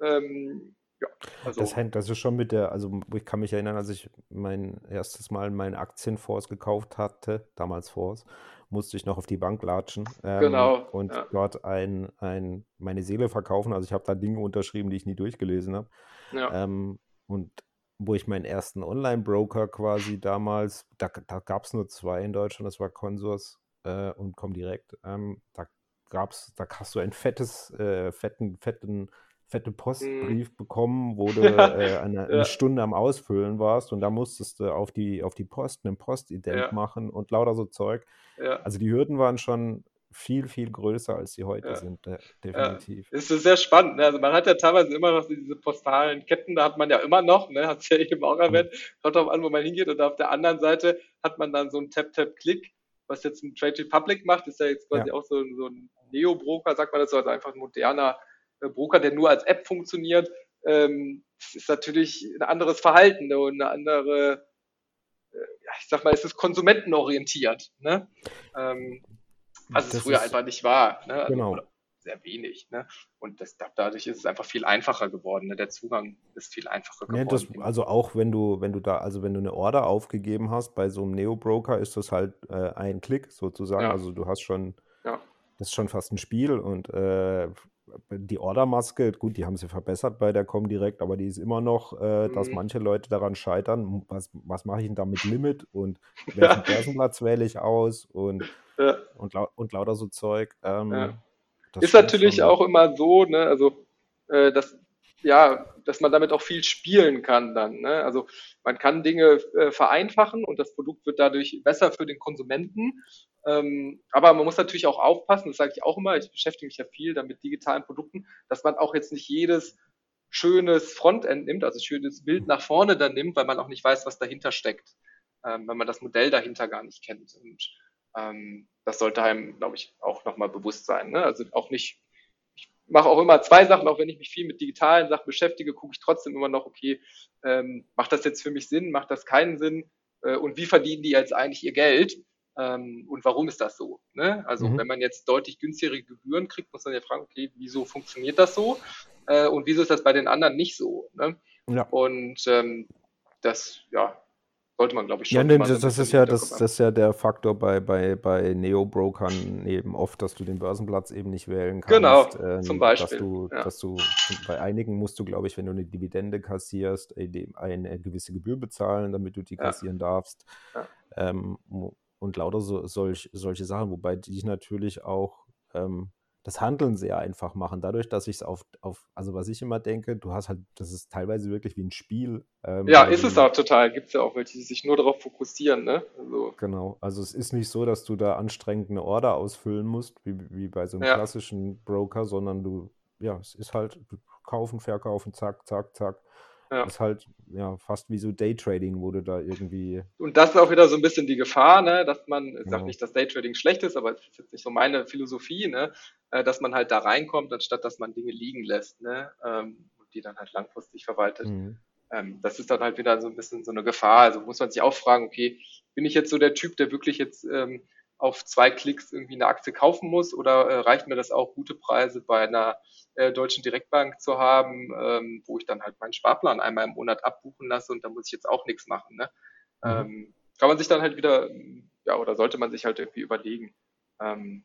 Ähm, ja, also. Das hängt also schon mit der, also ich kann mich erinnern, als ich mein erstes Mal meinen Aktienfonds gekauft hatte, damals Fonds, musste ich noch auf die Bank latschen ähm, genau, und ja. dort ein, ein, meine Seele verkaufen. Also ich habe da Dinge unterschrieben, die ich nie durchgelesen habe. Ja. Ähm, und wo ich meinen ersten Online-Broker quasi damals, da, da gab es nur zwei in Deutschland, das war Consors äh, und Comdirect. Ähm, da gab's, da hast du ein fettes, äh, fetten, fetten fette Postbrief mhm. bekommen, wo du <laughs> ja, äh, eine, eine Stunde am Ausfüllen warst und da musstest du auf die, auf die Post einen Postident ja. machen und lauter so Zeug. Ja. Also die Hürden waren schon viel, viel größer, als sie heute sind, definitiv. Ja. Es ist sehr spannend. Ne? Also man hat ja teilweise immer noch diese postalen Ketten, da hat man ja immer noch, ne? hat es ja eben auch erwähnt, kommt drauf an, wo man hingeht und auf der anderen Seite hat man dann so ein Tap-Tap-Klick, was jetzt ein Trade Republic macht, ist ja jetzt quasi auch so, so ein Neo-Broker, sagt man das so, also einfach ein moderner äh, Broker, der nur als App funktioniert, ähm, ist natürlich ein anderes Verhalten ne, und eine andere, äh, ja, ich sag mal, es ist konsumentenorientiert, ne? Ähm, was das es früher ist, einfach nicht war. Ne? Also, genau. Sehr wenig. Ne? Und das, dadurch ist es einfach viel einfacher geworden. Ne? Der Zugang ist viel einfacher geworden. Ja, das, also auch wenn du, wenn du da, also wenn du eine Order aufgegeben hast bei so einem Neo-Broker, ist das halt äh, ein Klick sozusagen. Ja. Also du hast schon, ja. das ist schon fast ein Spiel und äh, die Ordermaske, gut, die haben sie verbessert bei der Comdirect, aber die ist immer noch, äh, dass mhm. manche Leute daran scheitern, was, was mache ich denn da mit Limit und <laughs> welchen Börsenplatz wähle ich aus und, ja. und, und lauter so Zeug. Ähm, ja. Ist natürlich schon, auch immer so, ne, also äh, dass, ja, dass man damit auch viel spielen kann dann. Ne? Also man kann Dinge äh, vereinfachen und das Produkt wird dadurch besser für den Konsumenten. Ähm, aber man muss natürlich auch aufpassen, das sage ich auch immer, ich beschäftige mich ja viel damit digitalen Produkten, dass man auch jetzt nicht jedes schönes Frontend nimmt, also schönes Bild nach vorne dann nimmt, weil man auch nicht weiß, was dahinter steckt, ähm, wenn man das Modell dahinter gar nicht kennt. Und ähm, das sollte einem, glaube ich, auch nochmal bewusst sein. Ne? Also auch nicht, ich mache auch immer zwei Sachen, auch wenn ich mich viel mit digitalen Sachen beschäftige, gucke ich trotzdem immer noch, okay, ähm, macht das jetzt für mich Sinn, macht das keinen Sinn äh, und wie verdienen die jetzt eigentlich ihr Geld? Ähm, und warum ist das so? Ne? Also mhm. wenn man jetzt deutlich günstigere Gebühren kriegt, muss man ja fragen, okay, wieso funktioniert das so? Äh, und wieso ist das bei den anderen nicht so? Ne? Ja. Und ähm, das, ja, sollte man, glaube ich, schon. Ja, nee, das, das ist ja das, das, ist ja der Faktor bei, bei, bei Neo-Brokern eben oft, dass du den Börsenplatz eben nicht wählen kannst. Genau, ähm, zum Beispiel. Dass du, ja. dass du, bei einigen musst du, glaube ich, wenn du eine Dividende kassierst, äh, eine gewisse Gebühr bezahlen, damit du die kassieren ja. darfst. Ja. Ähm, und lauter so, solch, solche Sachen, wobei die natürlich auch ähm, das Handeln sehr einfach machen. Dadurch, dass ich es auf, auf, also was ich immer denke, du hast halt, das ist teilweise wirklich wie ein Spiel. Ähm, ja, ist es auch total. Gibt es ja auch welche, die sich nur darauf fokussieren, ne? Also. Genau, also es ist nicht so, dass du da anstrengend eine Order ausfüllen musst, wie, wie bei so einem ja. klassischen Broker, sondern du, ja, es ist halt kaufen, verkaufen, zack, zack, zack. Ja. Das ist halt ja fast wie so Daytrading, wo du da irgendwie. Und das ist auch wieder so ein bisschen die Gefahr, ne, dass man, ich sage nicht, dass Daytrading schlecht ist, aber es ist jetzt nicht so meine Philosophie, ne, äh, dass man halt da reinkommt, anstatt dass man Dinge liegen lässt, ne, ähm, und die dann halt langfristig verwaltet. Mhm. Ähm, das ist dann halt wieder so ein bisschen so eine Gefahr. Also muss man sich auch fragen, okay, bin ich jetzt so der Typ, der wirklich jetzt ähm, auf zwei Klicks irgendwie eine Aktie kaufen muss oder äh, reicht mir das auch, gute Preise bei einer äh, deutschen Direktbank zu haben, ähm, wo ich dann halt meinen Sparplan einmal im Monat abbuchen lasse und da muss ich jetzt auch nichts machen. Ne? Mhm. Ähm, kann man sich dann halt wieder, ja, oder sollte man sich halt irgendwie überlegen. Ähm,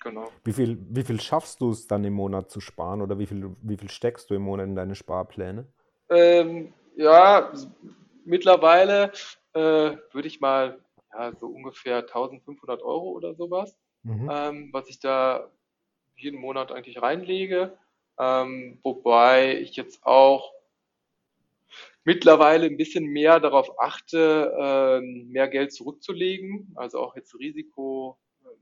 genau. Wie viel, wie viel schaffst du es dann im Monat zu sparen oder wie viel, wie viel steckst du im Monat in deine Sparpläne? Ähm, ja, mittlerweile äh, würde ich mal ja, so ungefähr 1500 Euro oder sowas, mhm. ähm, was ich da jeden Monat eigentlich reinlege. Ähm, wobei ich jetzt auch mittlerweile ein bisschen mehr darauf achte, ähm, mehr Geld zurückzulegen. Also auch jetzt Risiko. Ähm,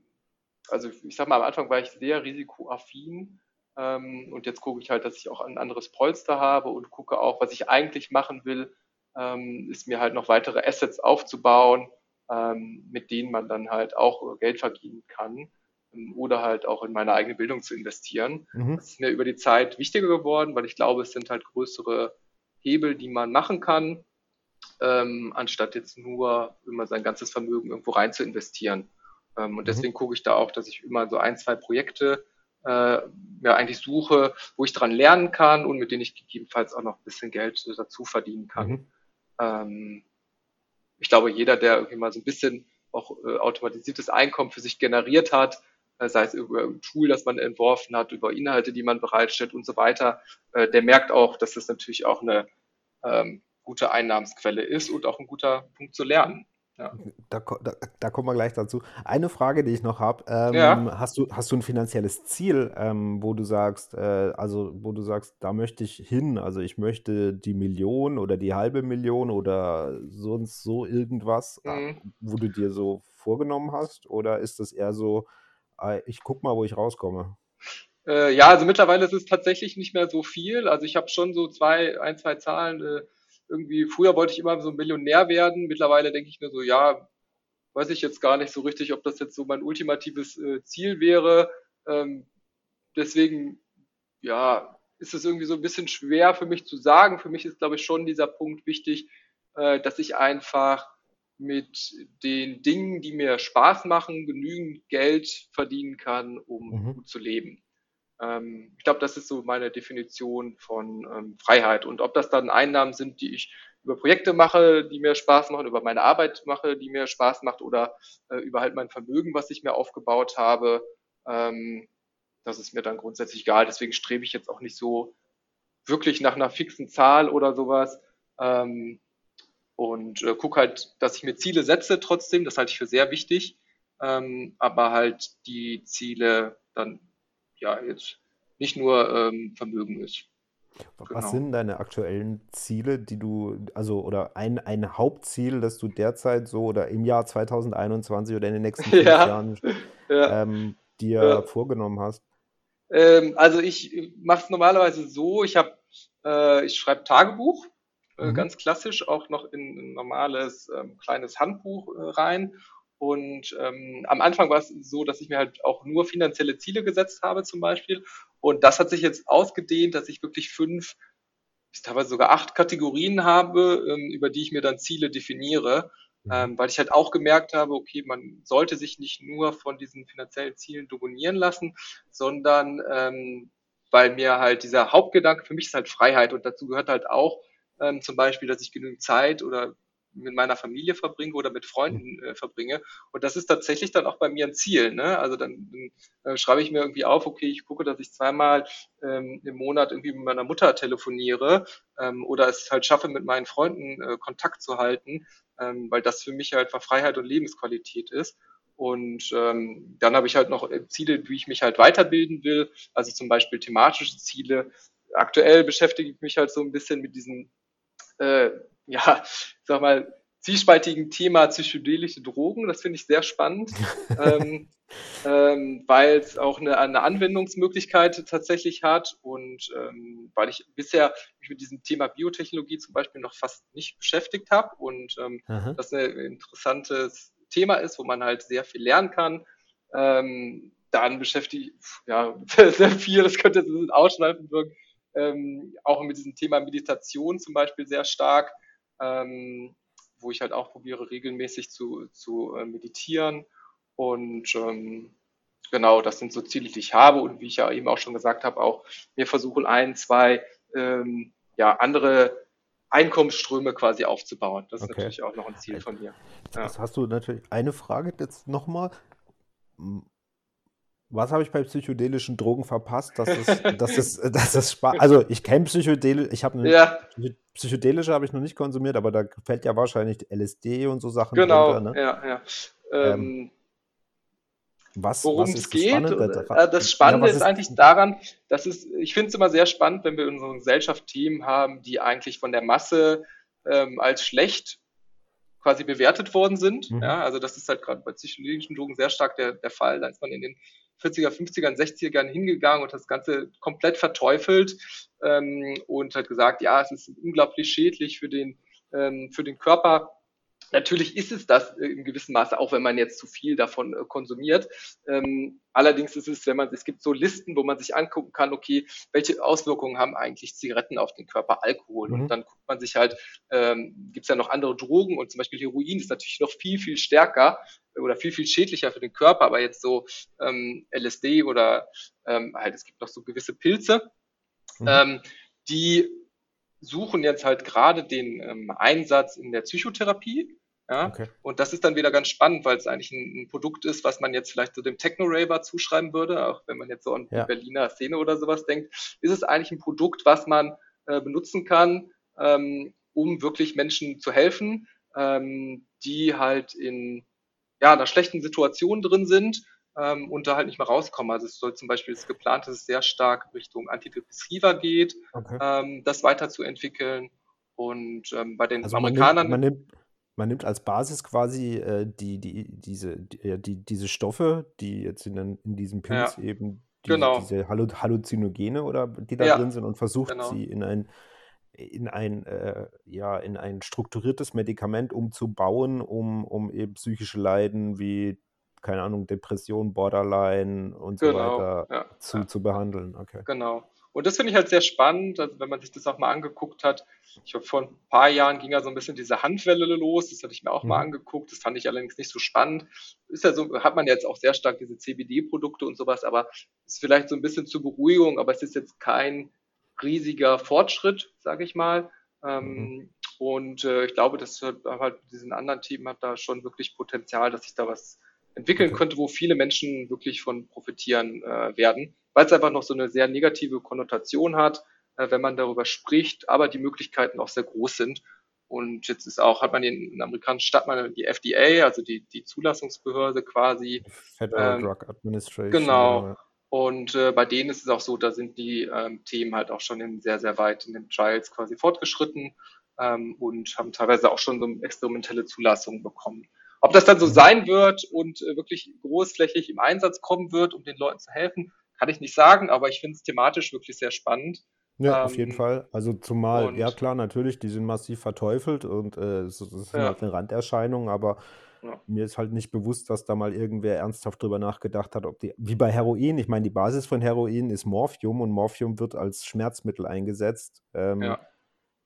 also ich sag mal, am Anfang war ich sehr risikoaffin. Ähm, und jetzt gucke ich halt, dass ich auch ein anderes Polster habe und gucke auch, was ich eigentlich machen will, ähm, ist mir halt noch weitere Assets aufzubauen, ähm, mit denen man dann halt auch Geld verdienen kann. ähm, oder halt auch in meine eigene Bildung zu investieren. Mhm. Das ist mir über die Zeit wichtiger geworden, weil ich glaube, es sind halt größere Hebel, die man machen kann, ähm, anstatt jetzt nur immer sein ganzes Vermögen irgendwo rein zu investieren. Ähm, und mhm. deswegen gucke ich da auch, dass ich immer so ein, zwei Projekte äh, ja, eigentlich suche, wo ich dran lernen kann und mit denen ich gegebenenfalls auch noch ein bisschen Geld dazu verdienen kann. Mhm. Ähm, ich glaube, jeder, der irgendwie mal so ein bisschen auch äh, automatisiertes Einkommen für sich generiert hat, äh, sei es über ein Tool, das man entworfen hat, über Inhalte, die man bereitstellt und so weiter, äh, der merkt auch, dass das natürlich auch eine ähm, gute Einnahmensquelle ist und auch ein guter Punkt zu lernen. Ja. Da, da, da, kommen wir gleich dazu. Eine Frage, die ich noch habe: ähm, ja. hast, du, hast du ein finanzielles Ziel, ähm, wo du sagst, äh, also wo du sagst, da möchte ich hin, also ich möchte die Million oder die halbe Million oder sonst so irgendwas, äh, mhm. wo du dir so vorgenommen hast? Oder ist das eher so, äh, ich guck mal, wo ich rauskomme? Äh, ja, also mittlerweile ist es tatsächlich nicht mehr so viel. Also ich habe schon so zwei, ein, zwei Zahlen äh, irgendwie, früher wollte ich immer so ein Millionär werden. Mittlerweile denke ich mir so, ja, weiß ich jetzt gar nicht so richtig, ob das jetzt so mein ultimatives äh, Ziel wäre. Ähm, deswegen, ja, ist es irgendwie so ein bisschen schwer für mich zu sagen. Für mich ist, glaube ich, schon dieser Punkt wichtig, äh, dass ich einfach mit den Dingen, die mir Spaß machen, genügend Geld verdienen kann, um mhm. gut zu leben. Ähm, ich glaube, das ist so meine Definition von ähm, Freiheit. Und ob das dann Einnahmen sind, die ich über Projekte mache, die mir Spaß machen, über meine Arbeit mache, die mir Spaß macht oder äh, über halt mein Vermögen, was ich mir aufgebaut habe, ähm, das ist mir dann grundsätzlich egal. Deswegen strebe ich jetzt auch nicht so wirklich nach einer fixen Zahl oder sowas. Ähm, und äh, gucke halt, dass ich mir Ziele setze trotzdem, das halte ich für sehr wichtig, ähm, aber halt die Ziele dann ja jetzt nicht nur ähm, Vermögen ist. Was genau. sind deine aktuellen Ziele, die du, also oder ein, ein Hauptziel, das du derzeit so oder im Jahr 2021 oder in den nächsten <laughs> fünf ja. Jahren <laughs> ja. Ähm, dir ja. vorgenommen hast? Ähm, also ich mache es normalerweise so, ich habe, äh, ich schreibe Tagebuch, äh, mhm. ganz klassisch, auch noch in ein normales ähm, kleines Handbuch äh, rein und ähm, am Anfang war es so, dass ich mir halt auch nur finanzielle Ziele gesetzt habe zum Beispiel. Und das hat sich jetzt ausgedehnt, dass ich wirklich fünf, teilweise sogar acht Kategorien habe, ähm, über die ich mir dann Ziele definiere. Mhm. Ähm, weil ich halt auch gemerkt habe, okay, man sollte sich nicht nur von diesen finanziellen Zielen dominieren lassen, sondern ähm, weil mir halt dieser Hauptgedanke, für mich ist halt Freiheit und dazu gehört halt auch ähm, zum Beispiel, dass ich genügend Zeit oder mit meiner Familie verbringe oder mit Freunden äh, verbringe. Und das ist tatsächlich dann auch bei mir ein Ziel. Ne? Also dann, dann äh, schreibe ich mir irgendwie auf, okay, ich gucke, dass ich zweimal ähm, im Monat irgendwie mit meiner Mutter telefoniere ähm, oder es halt schaffe, mit meinen Freunden äh, Kontakt zu halten, ähm, weil das für mich halt Freiheit und Lebensqualität ist. Und ähm, dann habe ich halt noch äh, Ziele, wie ich mich halt weiterbilden will, also zum Beispiel thematische Ziele. Aktuell beschäftige ich mich halt so ein bisschen mit diesen äh, ja, sag mal, zwiespaltigen Thema psychedelische Drogen. Das finde ich sehr spannend, <laughs> ähm, ähm, weil es auch eine, eine Anwendungsmöglichkeit tatsächlich hat und ähm, weil ich bisher mich mit diesem Thema Biotechnologie zum Beispiel noch fast nicht beschäftigt habe und ähm, das ein interessantes Thema ist, wo man halt sehr viel lernen kann. Ähm, dann beschäftige ich ja <laughs> sehr viel, das könnte jetzt ein bisschen ausschneidend wirken, ähm, auch mit diesem Thema Meditation zum Beispiel sehr stark ähm, wo ich halt auch probiere, regelmäßig zu, zu äh, meditieren. Und ähm, genau, das sind so Ziele, die ich habe und wie ich ja eben auch schon gesagt habe, auch mir versuchen, ein, zwei ähm, ja, andere Einkommensströme quasi aufzubauen. Das ist okay. natürlich auch noch ein Ziel von mir. Ja. Das hast du natürlich eine Frage jetzt nochmal. Was habe ich bei psychedelischen Drogen verpasst? Das ist, <laughs> das ist, das ist Spaß. Also ich kenne psychedelische, ich habe ja. psychedelische habe ich noch nicht konsumiert, aber da fällt ja wahrscheinlich LSD und so Sachen genau, drunter. Ne? Ja, ja. Ähm, was, worum es geht. Spannende? Äh, das Spannende ja, ist, ist, eigentlich daran, dass es, ich finde es immer sehr spannend, wenn wir in unserer Gesellschaft Themen haben, die eigentlich von der Masse ähm, als schlecht quasi bewertet worden sind. Mhm. Ja, also das ist halt gerade bei psychologischen Drogen sehr stark der, der Fall. Da ist man in den 40er, 50er, 60ern hingegangen und das Ganze komplett verteufelt ähm, und hat gesagt, ja, es ist unglaublich schädlich für den, ähm, für den Körper. Natürlich ist es das in gewissem Maße, auch wenn man jetzt zu viel davon äh, konsumiert. Ähm, allerdings ist es, wenn man, es gibt so Listen, wo man sich angucken kann, okay, welche Auswirkungen haben eigentlich Zigaretten auf den Körper, Alkohol? Mhm. Und dann guckt man sich halt, ähm, gibt es ja noch andere Drogen und zum Beispiel Heroin ist natürlich noch viel, viel stärker oder viel, viel schädlicher für den Körper, aber jetzt so ähm, LSD oder ähm, halt, es gibt noch so gewisse Pilze, mhm. ähm, die suchen jetzt halt gerade den ähm, Einsatz in der Psychotherapie. Ja? Okay. Und das ist dann wieder ganz spannend, weil es eigentlich ein, ein, Produkt ist, was man jetzt vielleicht so dem Techno-Raver zuschreiben würde, auch wenn man jetzt so an die ja. Berliner Szene oder sowas denkt, ist es eigentlich ein Produkt, was man äh, benutzen kann, ähm, um wirklich Menschen zu helfen, ähm, die halt in ja, einer schlechten Situation drin sind ähm, und da halt nicht mehr rauskommen. Also es soll zum Beispiel das geplant, dass es sehr stark Richtung Antidepressiva geht, okay. ähm, das weiterzuentwickeln. Und ähm, bei den also Amerikanern. Man nimmt, man nimmt, man nimmt als Basis quasi äh, die, die, diese, die, die, diese Stoffe, die jetzt in, in diesem Pilz ja. eben diese, genau. diese Halluzinogene oder die da ja, drin sind und versucht genau. sie in ein in ein äh, ja in ein strukturiertes Medikament umzubauen, um, um eben psychische Leiden wie keine Ahnung, Depression, Borderline und genau, so weiter ja, zu, zu behandeln. Okay. Genau. Und das finde ich halt sehr spannend, also wenn man sich das auch mal angeguckt hat. Ich habe vor ein paar Jahren ging ja so ein bisschen diese Handwelle los, das hatte ich mir auch mhm. mal angeguckt, das fand ich allerdings nicht so spannend. Ist ja so, hat man jetzt auch sehr stark diese CBD-Produkte und sowas, aber ist vielleicht so ein bisschen zur Beruhigung, aber es ist jetzt kein riesiger Fortschritt, sage ich mal. Ähm, mhm. Und äh, ich glaube, dass halt diesen anderen Themen hat da schon wirklich Potenzial, dass sich da was entwickeln könnte, wo viele Menschen wirklich von profitieren äh, werden, weil es einfach noch so eine sehr negative Konnotation hat, wenn man darüber spricht, aber die Möglichkeiten auch sehr groß sind. Und jetzt ist auch, hat man in, in amerikanischen Stadt mal die FDA, also die, die Zulassungsbehörde quasi. Federal ähm, Drug Administration. Genau. Und äh, bei denen ist es auch so, da sind die ähm, Themen halt auch schon in sehr, sehr weit in den Trials quasi fortgeschritten ähm, und haben teilweise auch schon so experimentelle Zulassungen bekommen. Ob das dann so sein wird und äh, wirklich großflächig im Einsatz kommen wird, um den Leuten zu helfen, kann ich nicht sagen, aber ich finde es thematisch wirklich sehr spannend. Ja, ähm, auf jeden ähm, Fall. Also zumal, ja klar, natürlich, die sind massiv verteufelt und äh, das ist ja. halt eine Randerscheinung, aber ja. mir ist halt nicht bewusst, dass da mal irgendwer ernsthaft drüber nachgedacht hat, ob die, wie bei Heroin, ich meine, die Basis von Heroin ist Morphium und Morphium wird als Schmerzmittel eingesetzt. Ähm, ja.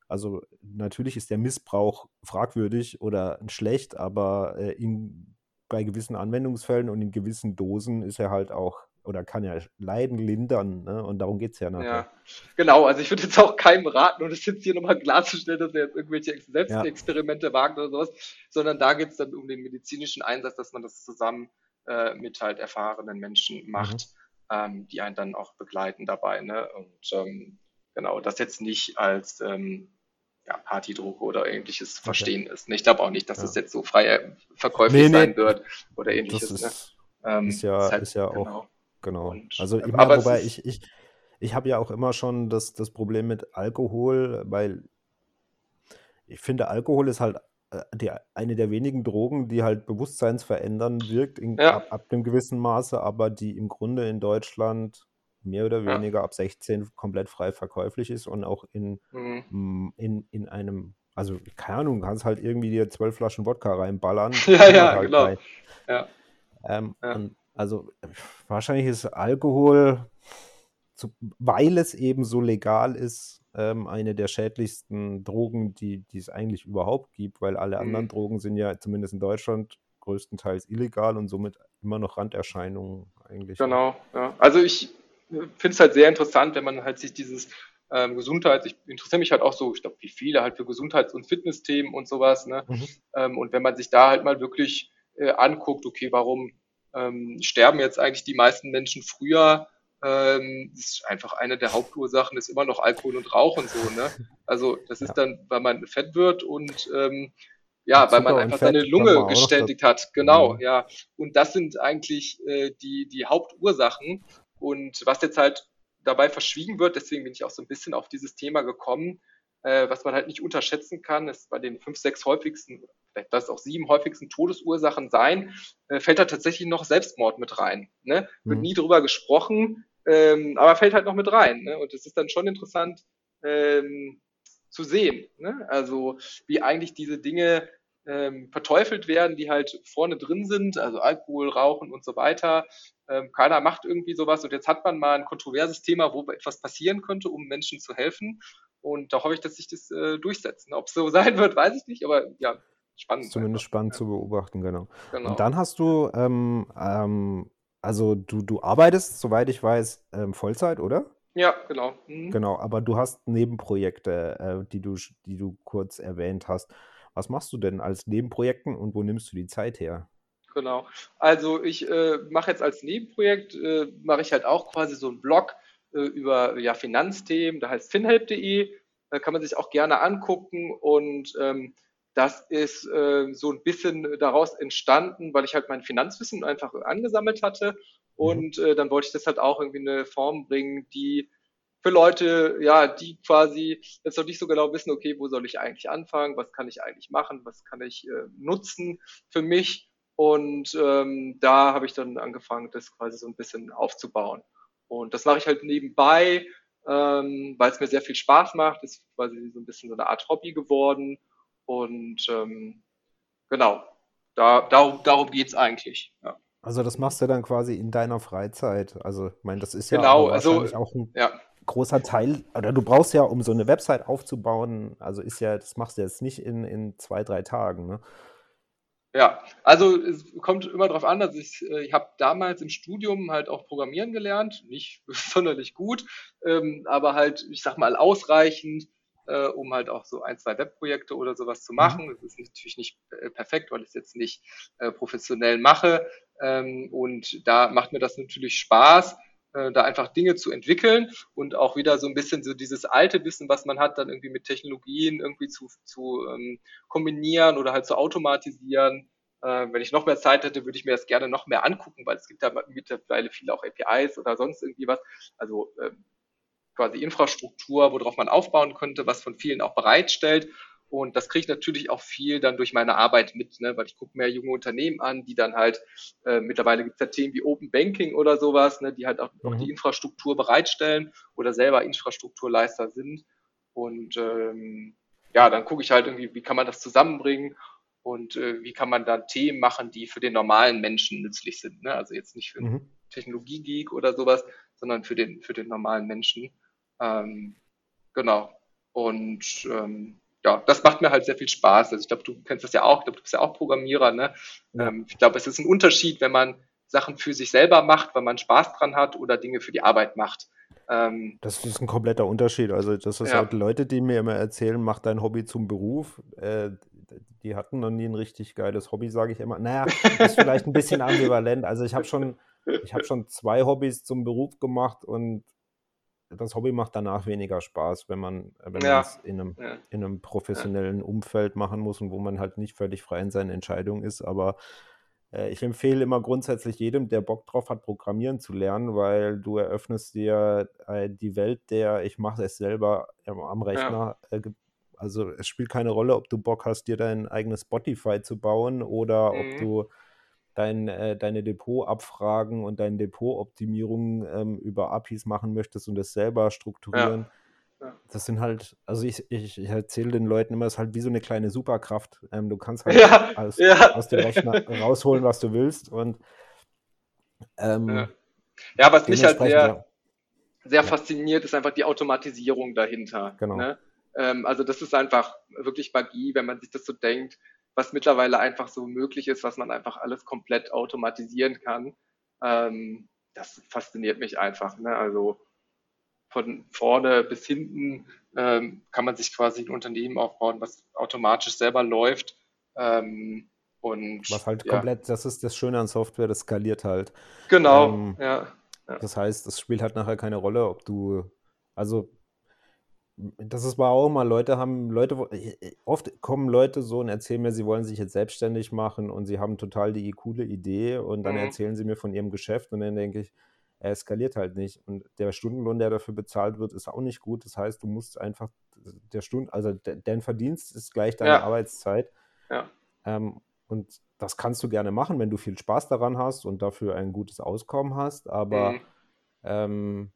Also natürlich ist der Missbrauch fragwürdig oder schlecht, aber äh, in, bei gewissen Anwendungsfällen und in gewissen Dosen ist er halt auch oder kann ja Leiden lindern, ne? Und darum geht es ja nachher. Ja, genau, also ich würde jetzt auch keinem raten, und es jetzt hier nochmal klarzustellen, dass er jetzt irgendwelche Selbstexperimente ja. wagt oder sowas, sondern da geht es dann um den medizinischen Einsatz, dass man das zusammen äh, mit halt erfahrenen Menschen macht, mhm. ähm, die einen dann auch begleiten dabei. Ne? Und ähm, genau, das jetzt nicht als ähm, ja, Partydruck oder ähnliches okay. verstehen ist. Ich glaube auch nicht, dass ja. es jetzt so frei äh, verkäuflich nee, nee. sein wird oder ähnliches. Das ist, ne? ähm, ist ja, ist, halt, ist ja auch, genau. Und, also ich meine, wobei ich, ich, ich habe ja auch immer schon das, das Problem mit Alkohol, weil ich finde, Alkohol ist halt äh, die, eine der wenigen Drogen, die halt bewusstseinsverändern wirkt in, ja. ab, ab einem gewissen Maße, aber die im Grunde in Deutschland mehr oder weniger ja. ab 16 komplett frei verkäuflich ist und auch in, mhm. in, in einem, also keine Ahnung, kannst halt irgendwie dir zwölf Flaschen Wodka reinballern. <laughs> ja, ja, halt genau. Ja. Ähm, ja. Also wahrscheinlich ist Alkohol, weil es eben so legal ist, ähm, eine der schädlichsten Drogen, die, die es eigentlich überhaupt gibt, weil alle mhm. anderen Drogen sind ja zumindest in Deutschland größtenteils illegal und somit immer noch Randerscheinungen eigentlich. Genau, ja. Also ich finde es halt sehr interessant, wenn man halt sich dieses ähm, Gesundheits, ich interessiere mich halt auch so, ich glaube, wie viele halt für Gesundheits- und Fitnessthemen und sowas, ne? Mhm. Ähm, und wenn man sich da halt mal wirklich äh, anguckt, okay, warum ähm, sterben jetzt eigentlich die meisten Menschen früher? Ähm, das ist einfach eine der Hauptursachen, ist immer noch Alkohol und Rauchen so, ne? Also das ist ja. dann, weil man fett wird und ähm, ja, weil man einfach seine Lunge gestätigt hat. Genau, mhm. ja. Und das sind eigentlich äh, die, die Hauptursachen. Und was jetzt halt dabei verschwiegen wird, deswegen bin ich auch so ein bisschen auf dieses Thema gekommen, äh, was man halt nicht unterschätzen kann, ist bei den fünf, sechs häufigsten, vielleicht das auch sieben häufigsten Todesursachen sein, äh, fällt da tatsächlich noch Selbstmord mit rein. Ne? Wird mhm. nie drüber gesprochen, ähm, aber fällt halt noch mit rein. Ne? Und es ist dann schon interessant ähm, zu sehen. Ne? Also wie eigentlich diese Dinge ähm, verteufelt werden, die halt vorne drin sind, also Alkohol, Rauchen und so weiter. Ähm, keiner macht irgendwie sowas und jetzt hat man mal ein kontroverses Thema, wo etwas passieren könnte, um Menschen zu helfen. Und da hoffe ich, dass sich das äh, durchsetzt. Ob es so <laughs> sein wird, weiß ich nicht, aber ja, spannend. Zumindest einfach. spannend ja. zu beobachten, genau. genau. Und dann hast du, ähm, ähm, also du, du arbeitest, soweit ich weiß, ähm, Vollzeit, oder? Ja, genau. Mhm. Genau, aber du hast Nebenprojekte, äh, die, du, die du kurz erwähnt hast. Was machst du denn als Nebenprojekten und wo nimmst du die Zeit her? Genau. Also ich äh, mache jetzt als Nebenprojekt, äh, mache ich halt auch quasi so einen Blog äh, über ja, Finanzthemen, da heißt finhelp.de, da kann man sich auch gerne angucken und ähm, das ist äh, so ein bisschen daraus entstanden, weil ich halt mein Finanzwissen einfach angesammelt hatte mhm. und äh, dann wollte ich das halt auch irgendwie in eine Form bringen, die für Leute, ja, die quasi jetzt noch nicht so genau wissen, okay, wo soll ich eigentlich anfangen, was kann ich eigentlich machen, was kann ich äh, nutzen für mich. Und ähm, da habe ich dann angefangen, das quasi so ein bisschen aufzubauen. Und das mache ich halt nebenbei, ähm, weil es mir sehr viel Spaß macht. Das ist quasi so ein bisschen so eine Art Hobby geworden. Und ähm, genau, da, darum, darum geht's eigentlich. Ja. Also das machst du dann quasi in deiner Freizeit. Also ich meine, das ist ja genau, also, auch ein ja großer Teil, oder du brauchst ja, um so eine Website aufzubauen, also ist ja, das machst du jetzt nicht in, in zwei, drei Tagen, ne? Ja, also es kommt immer darauf an, dass ich, äh, ich habe damals im Studium halt auch Programmieren gelernt, nicht <laughs> sonderlich gut, ähm, aber halt, ich sag mal, ausreichend, äh, um halt auch so ein, zwei Webprojekte oder sowas zu mhm. machen. Das ist natürlich nicht äh, perfekt, weil ich es jetzt nicht äh, professionell mache. Ähm, und da macht mir das natürlich Spaß äh, da einfach Dinge zu entwickeln und auch wieder so ein bisschen so dieses alte Wissen, was man hat, dann irgendwie mit Technologien irgendwie zu, zu ähm, kombinieren oder halt zu automatisieren. Äh, wenn ich noch mehr Zeit hätte, würde ich mir das gerne noch mehr angucken, weil es gibt da mittlerweile viele auch APIs oder sonst irgendwie was. Also äh, quasi Infrastruktur, worauf man aufbauen könnte, was von vielen auch bereitstellt. Und das kriege ich natürlich auch viel dann durch meine Arbeit mit, ne? weil ich gucke mir junge Unternehmen an, die dann halt, äh, mittlerweile gibt es ja Themen wie Open Banking oder sowas, ne? die halt auch, mhm. auch die Infrastruktur bereitstellen oder selber Infrastrukturleister sind. Und ähm, ja, dann gucke ich halt irgendwie, wie kann man das zusammenbringen und äh, wie kann man dann Themen machen, die für den normalen Menschen nützlich sind. Ne? Also jetzt nicht für einen mhm. Technologiegeek oder sowas, sondern für den, für den normalen Menschen. Ähm, genau. Und ähm, ja, das macht mir halt sehr viel Spaß. Also ich glaube, du kennst das ja auch, ich glaube, du bist ja auch Programmierer, ne? Ja. Ähm, ich glaube, es ist ein Unterschied, wenn man Sachen für sich selber macht, weil man Spaß dran hat oder Dinge für die Arbeit macht. Ähm, das ist ein kompletter Unterschied. Also das ist ja. halt Leute, die mir immer erzählen, mach dein Hobby zum Beruf. Äh, die hatten noch nie ein richtig geiles Hobby, sage ich immer. Naja, ist vielleicht ein bisschen <laughs> ambivalent. Also ich habe schon, ich habe schon zwei Hobbys zum Beruf gemacht und das Hobby macht danach weniger Spaß, wenn man wenn ja. es in einem, ja. in einem professionellen ja. Umfeld machen muss und wo man halt nicht völlig frei in seinen Entscheidungen ist. Aber äh, ich empfehle immer grundsätzlich jedem, der Bock drauf hat, Programmieren zu lernen, weil du eröffnest dir äh, die Welt der, ich mache es selber am Rechner. Äh, also es spielt keine Rolle, ob du Bock hast, dir dein eigenes Spotify zu bauen oder mhm. ob du dein, äh, deine Depotabfragen und deine Depotoptimierung ähm, über APIs machen möchtest und das selber strukturieren. Ja. Ja. Das sind halt, also ich, ich, ich erzähle den Leuten immer, es ist halt wie so eine kleine Superkraft. Ähm, du kannst halt ja. Aus, aus, dem Rechner rausholen, was du willst. Und ähm, ja. was mich halt sehr, sehr fasziniert, ist einfach die Automatisierung dahinter. Genau. Ne? Ähm, also das ist einfach wirklich Magie, wenn man sich das so denkt was mittlerweile einfach so möglich ist, was man einfach alles komplett automatisieren kann. Ähm, das fasziniert mich einfach. Ne? Also von vorne bis hinten ähm, kann man sich quasi ein Unternehmen aufbauen, was automatisch selber läuft. Ähm, und, was halt ja. komplett, das ist das Schöne an Software, das skaliert halt. Genau, ähm, ja, ja. Das heißt, es spielt halt nachher keine Rolle, ob du, also das ist aber auch mal, Leute haben, Leute, äh, äh, oft kommen Leute so und erzählen mir, sie wollen sich jetzt selbstständig machen und sie haben total die coole Idee und dann mhm. erzählen sie mir von ihrem Geschäft und dann denke ich, er eskaliert halt nicht. Und der Stundenlohn, der dafür bezahlt wird, ist auch nicht gut. Das heißt, du musst einfach der Stunden, also dein Verdienst ist gleich deine ja. Arbeitszeit. Ja. Ähm, und das kannst du gerne machen, wenn du viel Spaß daran hast und dafür ein gutes Auskommen hast. Aber mhm. ähm,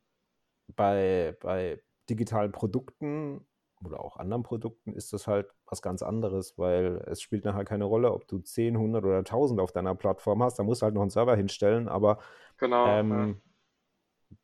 bei, bei digitalen Produkten oder auch anderen Produkten ist das halt was ganz anderes, weil es spielt nachher keine Rolle, ob du 10, 100 oder 1000 auf deiner Plattform hast. Da musst du halt noch einen Server hinstellen, aber Genau, ähm, ja.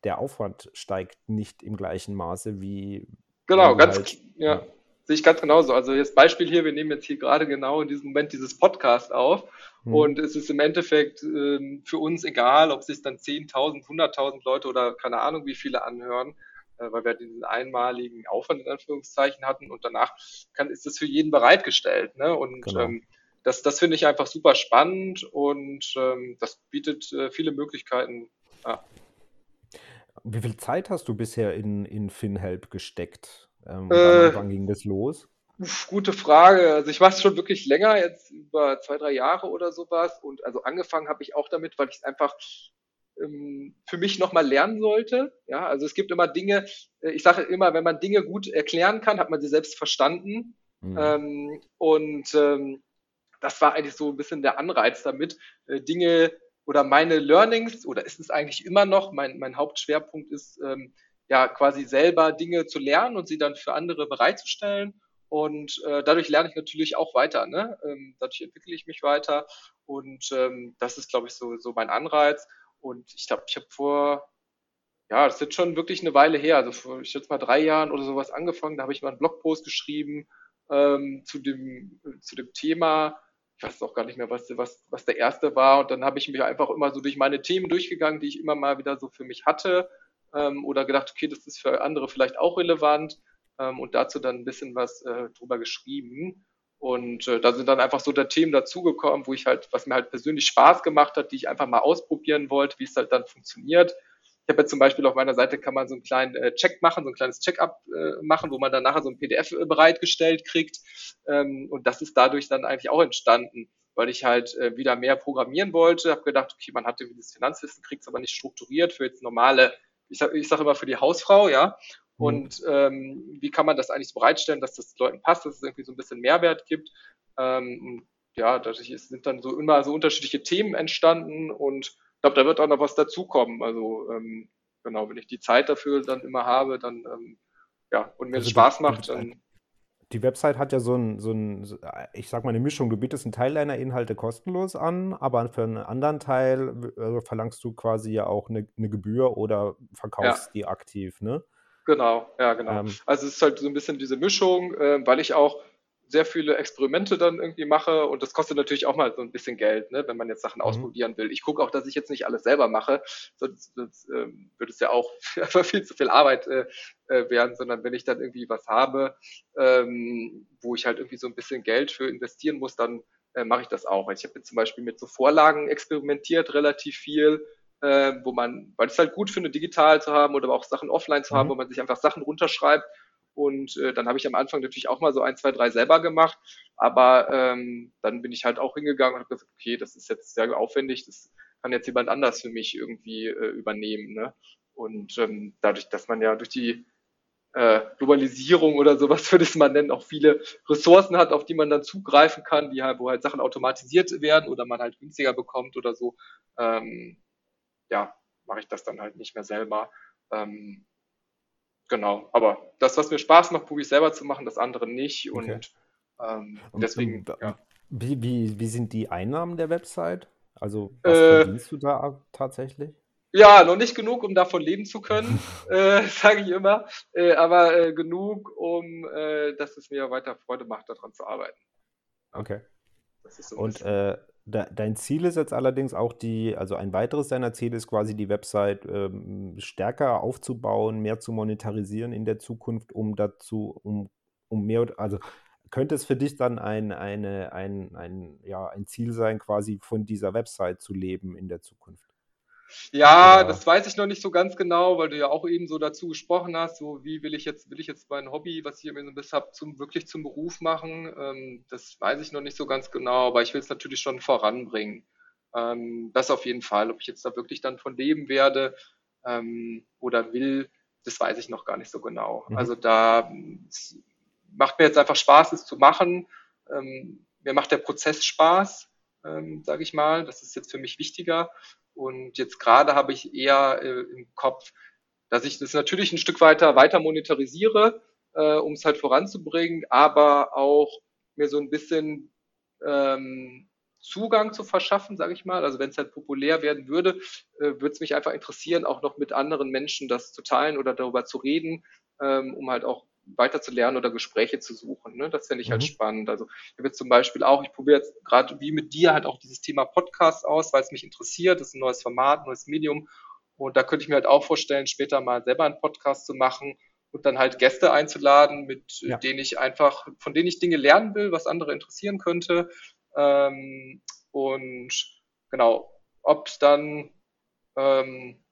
der Aufwand steigt nicht im gleichen Maße, wie Genau, ganz, halt, ja, ja, sehe ich ganz genauso. Also jetzt Beispiel hier, wir nehmen jetzt hier gerade genau in diesem Moment dieses Podcast auf hm, und es ist im Endeffekt ähm, für uns egal, ob sich dann 10.000, 100.000 Leute oder keine Ahnung wie viele anhören, äh, weil wir diesen einmaligen Aufwand in Anführungszeichen hatten und danach kann, ist es für jeden bereitgestellt. Ne? Und genau. ähm, das, das finde ich einfach super spannend und ähm, das bietet äh, viele Möglichkeiten. Ja. Wie viel Zeit hast du bisher in, in FinHelp gesteckt? Ähm, Äh, wann ging das los? Gute Frage. Also ich mache es schon wirklich länger, jetzt über zwei, drei Jahre oder sowas. Und also angefangen habe ich auch damit, weil ich es einfach für mich nochmal lernen sollte. Ja, also es gibt immer Dinge, äh, ich sage immer, wenn man Dinge gut erklären kann, hat man sie selbst verstanden. Hm, Ähm, und ähm, das war eigentlich so ein bisschen der Anreiz damit, äh, Dinge oder meine Learnings, oder ist es eigentlich immer noch, mein, mein Hauptschwerpunkt ist, ähm, ja, quasi selber Dinge zu lernen und sie dann für andere bereitzustellen. Und äh, dadurch lerne ich natürlich auch weiter, ne? Ähm, dadurch entwickle ich mich weiter. Und ähm, das ist, glaube ich, so, so mein Anreiz. Und ich glaube, ich habe vor, ja, das ist jetzt schon wirklich eine Weile her, also vor, ich schätze mal drei Jahren oder sowas angefangen. Da habe ich mal einen Blogpost geschrieben ähm, zu dem, zu dem Thema. Ich weiß auch gar nicht mehr, was, was, was der erste war. Und dann habe ich mich einfach immer so durch meine Themen durchgegangen, die ich immer mal wieder so für mich hatte. Ähm, oder gedacht, okay, das ist für andere vielleicht auch relevant. Ähm, und dazu dann ein bisschen was äh, drüber geschrieben. Und äh, da sind dann einfach so da Themen dazugekommen, wo ich halt, was mir halt persönlich Spaß gemacht hat, die ich einfach mal ausprobieren wollte, wie es halt dann funktioniert. Ich habe jetzt zum Beispiel auf meiner Seite kann man so einen kleinen äh, Check machen, so ein kleines Check-up äh, machen, wo man dann nachher so ein PDF äh, bereitgestellt kriegt. Ähm, und das ist dadurch dann eigentlich auch entstanden, weil ich halt äh, wieder mehr programmieren wollte. Habe gedacht, okay, man hatte dieses Finanzwissen, kriegt es aber nicht strukturiert für jetzt normale, ich sage ich sag immer für die Hausfrau, ja. Hm, Und ähm, wie kann man das eigentlich so bereitstellen, dass das Leuten passt, dass es irgendwie so ein bisschen Mehrwert gibt. Ähm, und ja, dadurch ist, sind dann so immer so unterschiedliche Themen entstanden und ich glaube, da wird auch noch was dazukommen. Also ähm, genau, wenn ich die Zeit dafür dann immer habe, dann ähm, ja, und mir es Also Spaß du, macht, dann die Website hat ja so ein, so ein, ich sag mal, eine Mischung. Du bietest einen Teil deiner Inhalte kostenlos an, aber für einen anderen Teil äh, verlangst du quasi ja auch eine, eine Gebühr oder ja, verkaufst die aktiv, ne? Genau, ja, genau. Ähm, Also es ist halt so ein bisschen diese Mischung, äh, weil ich auch sehr viele Experimente dann irgendwie mache und das kostet natürlich auch mal so ein bisschen Geld, ne, wenn man jetzt Sachen mhm, ausprobieren will. Ich gucke auch, dass ich jetzt nicht alles selber mache, sonst, sonst ähm, würde es ja auch <laughs> einfach viel zu viel Arbeit äh, äh, werden, sondern wenn ich dann irgendwie was habe, ähm, wo ich halt irgendwie so ein bisschen Geld für investieren muss, dann äh, mache ich das auch. Ich habe jetzt zum Beispiel mit so Vorlagen experimentiert, relativ viel äh, wo man, weil ich es halt gut finde, digital zu haben oder auch Sachen offline zu haben, mhm, wo man sich einfach Sachen runterschreibt. Und äh, dann habe ich am Anfang natürlich auch mal so ein, zwei, drei selber gemacht. Aber ähm, dann bin ich halt auch hingegangen und habe gesagt, okay, das ist jetzt sehr aufwendig, das kann jetzt jemand anders für mich irgendwie äh, übernehmen. Ne? Und ähm, dadurch, dass man ja durch die äh, Globalisierung oder sowas <laughs> würde ich es mal nennen, auch viele Ressourcen hat, auf die man dann zugreifen kann, die halt, wo halt Sachen automatisiert werden oder man halt günstiger bekommt oder so. Ähm, ja, mache ich das dann halt nicht mehr selber. Ähm, genau, aber das, was mir Spaß macht, probiere ich selber zu machen, das andere nicht okay. und ähm, Und, deswegen, und ja. wie, wie, wie sind die Einnahmen der Website? Also, was Äh, verdienst du da tatsächlich? ja, noch nicht genug, um davon leben zu können, <laughs> äh, sage ich immer, äh, aber äh, genug, um äh, dass es mir weiter Freude macht, daran zu arbeiten. Okay. das ist so Und dein Ziel ist jetzt allerdings auch die, also ein weiteres deiner Ziele ist quasi die Website ähm, stärker aufzubauen, mehr zu monetarisieren in der Zukunft, um dazu, um, um mehr, also könnte es für dich dann ein, eine, ein, ein, ja, ein Ziel sein, quasi von dieser Website zu leben in der Zukunft? Ja, Oder? das weiß ich noch nicht so ganz genau, weil du ja auch eben so dazu gesprochen hast, so wie will ich jetzt, will ich jetzt mein Hobby, was ich irgendwie so ein bisschen habe, zum, wirklich zum Beruf machen? Ähm, das weiß ich noch nicht so ganz genau, aber ich will es natürlich schon voranbringen. Ähm, das auf jeden Fall. Ob ich jetzt da wirklich dann von leben werde ähm, oder will, das weiß ich noch gar nicht so genau. Mhm. Also da macht mir jetzt einfach Spaß, es zu machen. Ähm, mir macht der Prozess Spaß, ähm, sage ich mal. Das ist jetzt für mich wichtiger. Und jetzt gerade habe ich eher äh, im Kopf, dass ich das natürlich ein Stück weiter weiter monetarisiere, äh, um es halt voranzubringen, aber auch mir so ein bisschen ähm, Zugang zu verschaffen, sage ich mal. Also wenn es halt populär werden würde, äh, würde es mich einfach interessieren, auch noch mit anderen Menschen das zu teilen oder darüber zu reden, ähm, um halt auch weiter zu lernen oder Gespräche zu suchen. Ne? Das finde ich halt mhm. halt spannend. Also ich habe jetzt zum Beispiel auch, ich probiere jetzt gerade wie mit dir halt auch dieses Thema Podcast aus, weil es mich interessiert. Das ist ein neues Format, ein neues Medium. Und da könnte ich mir halt auch vorstellen, später mal selber einen Podcast zu machen und dann halt Gäste einzuladen, mit ja. denen ich einfach, von denen ich Dinge lernen will, was andere interessieren könnte. Ähm, und genau, ob dann, ähm,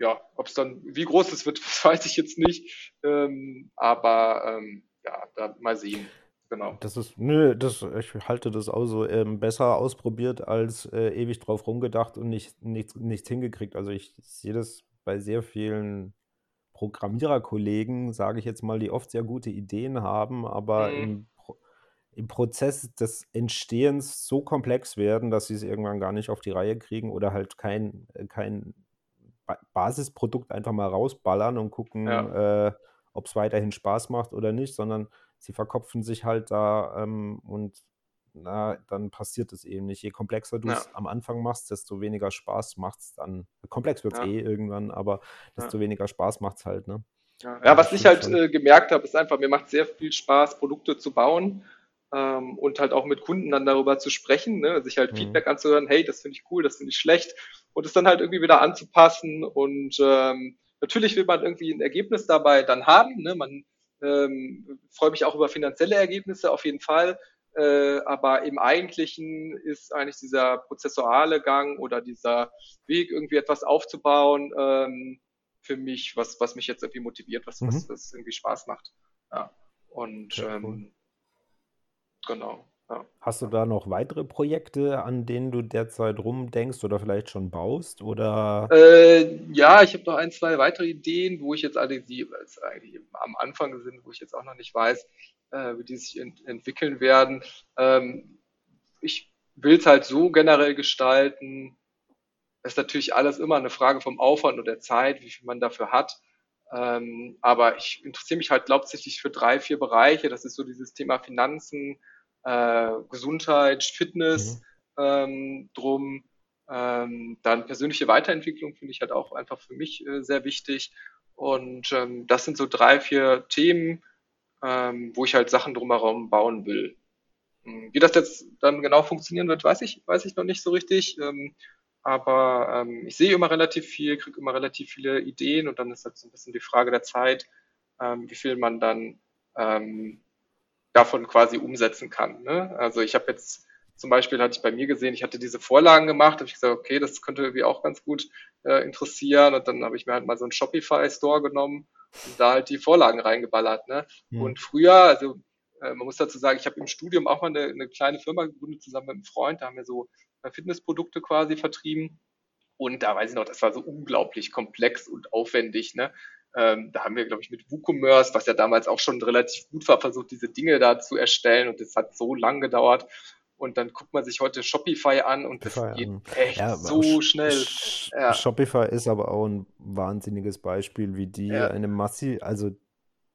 ja, ob es dann, wie groß es wird, <laughs> weiß ich jetzt nicht. Ähm, aber ähm, ja, da mal sehen. Genau. Das ist, nö, das, ich halte das auch so ähm, besser ausprobiert als äh, ewig drauf rumgedacht und nicht, nichts, nichts hingekriegt. Also ich sehe das bei sehr vielen Programmiererkollegen, sage ich jetzt mal, die oft sehr gute Ideen haben, aber mhm. im im Prozess des Entstehens so komplex werden, dass sie es irgendwann gar nicht auf die Reihe kriegen oder halt kein, äh, kein Basisprodukt einfach mal rausballern und gucken, ja. äh, ob es weiterhin Spaß macht oder nicht, sondern sie verkopfen sich halt da ähm, und na, dann passiert es eben nicht. Je komplexer du es ja. am Anfang machst, desto weniger Spaß macht es dann. Komplex wird es ja. eh irgendwann, aber desto weniger Spaß macht es halt, ne? Ja, was ich halt äh, gemerkt habe, ist einfach, mir macht sehr viel Spaß, Produkte zu bauen ähm, und halt auch mit Kunden dann darüber zu sprechen, ne, sich halt mhm. Feedback anzuhören, hey, das finde ich cool, das finde ich schlecht und es dann halt irgendwie wieder anzupassen und ähm, natürlich will man irgendwie ein Ergebnis dabei dann haben, ne, man ähm, freue mich auch über finanzielle Ergebnisse auf jeden Fall, äh, aber im Eigentlichen ist eigentlich dieser prozessuale Gang oder dieser Weg, irgendwie etwas aufzubauen, ähm, für mich, was, was mich jetzt irgendwie motiviert, was, mhm. was, was irgendwie Spaß macht. Ja. Und ja, cool. ähm, Genau. Ja. Hast du da noch weitere Projekte, an denen du derzeit rumdenkst oder vielleicht schon baust? Oder? Äh, ja, ich habe noch ein, zwei weitere Ideen, wo ich jetzt alle die eigentlich am Anfang sind, wo ich jetzt auch noch nicht weiß, äh, wie die sich ent entwickeln werden. Ähm, ich will es halt so generell gestalten. Ist natürlich alles immer eine Frage vom Aufwand und der Zeit, wie viel man dafür hat. Ähm, aber ich interessiere mich halt hauptsächlich für drei, vier Bereiche. Das ist so dieses Thema Finanzen, äh, Gesundheit, Fitness mhm. ähm, drum. Ähm, dann persönliche Weiterentwicklung finde ich halt auch einfach für mich äh, sehr wichtig. Und ähm, das sind so drei, vier Themen, ähm, wo ich halt Sachen drumherum bauen will. Hm, wie das jetzt dann genau funktionieren wird, weiß ich, weiß ich noch nicht so richtig. Ähm, aber ähm, ich sehe immer relativ viel, kriege immer relativ viele Ideen und dann ist halt so ein bisschen die Frage der Zeit, ähm, wie viel man dann ähm, davon quasi umsetzen kann. Ne? Also ich habe jetzt zum Beispiel hatte ich bei mir gesehen, ich hatte diese Vorlagen gemacht, habe ich gesagt, okay, das könnte irgendwie auch ganz gut äh, interessieren. Und dann habe ich mir halt mal so einen Shopify-Store genommen und da halt die Vorlagen reingeballert. Ne? Mhm. Und früher, also äh, man muss dazu sagen, ich habe im Studium auch mal eine, eine kleine Firma gegründet, zusammen mit einem Freund, da haben wir so Fitnessprodukte quasi vertrieben. Und da weiß ich noch, das war so unglaublich komplex und aufwendig. Ne? Ähm, da haben wir, glaube ich, mit WooCommerce, was ja damals auch schon relativ gut war, versucht, diese Dinge da zu erstellen. Und das hat so lang gedauert. Und dann guckt man sich heute Shopify an und das Shopify geht an. echt ja, so schnell. Sh ja. Shopify ist aber auch ein wahnsinniges Beispiel, wie die ja. eine massiv, also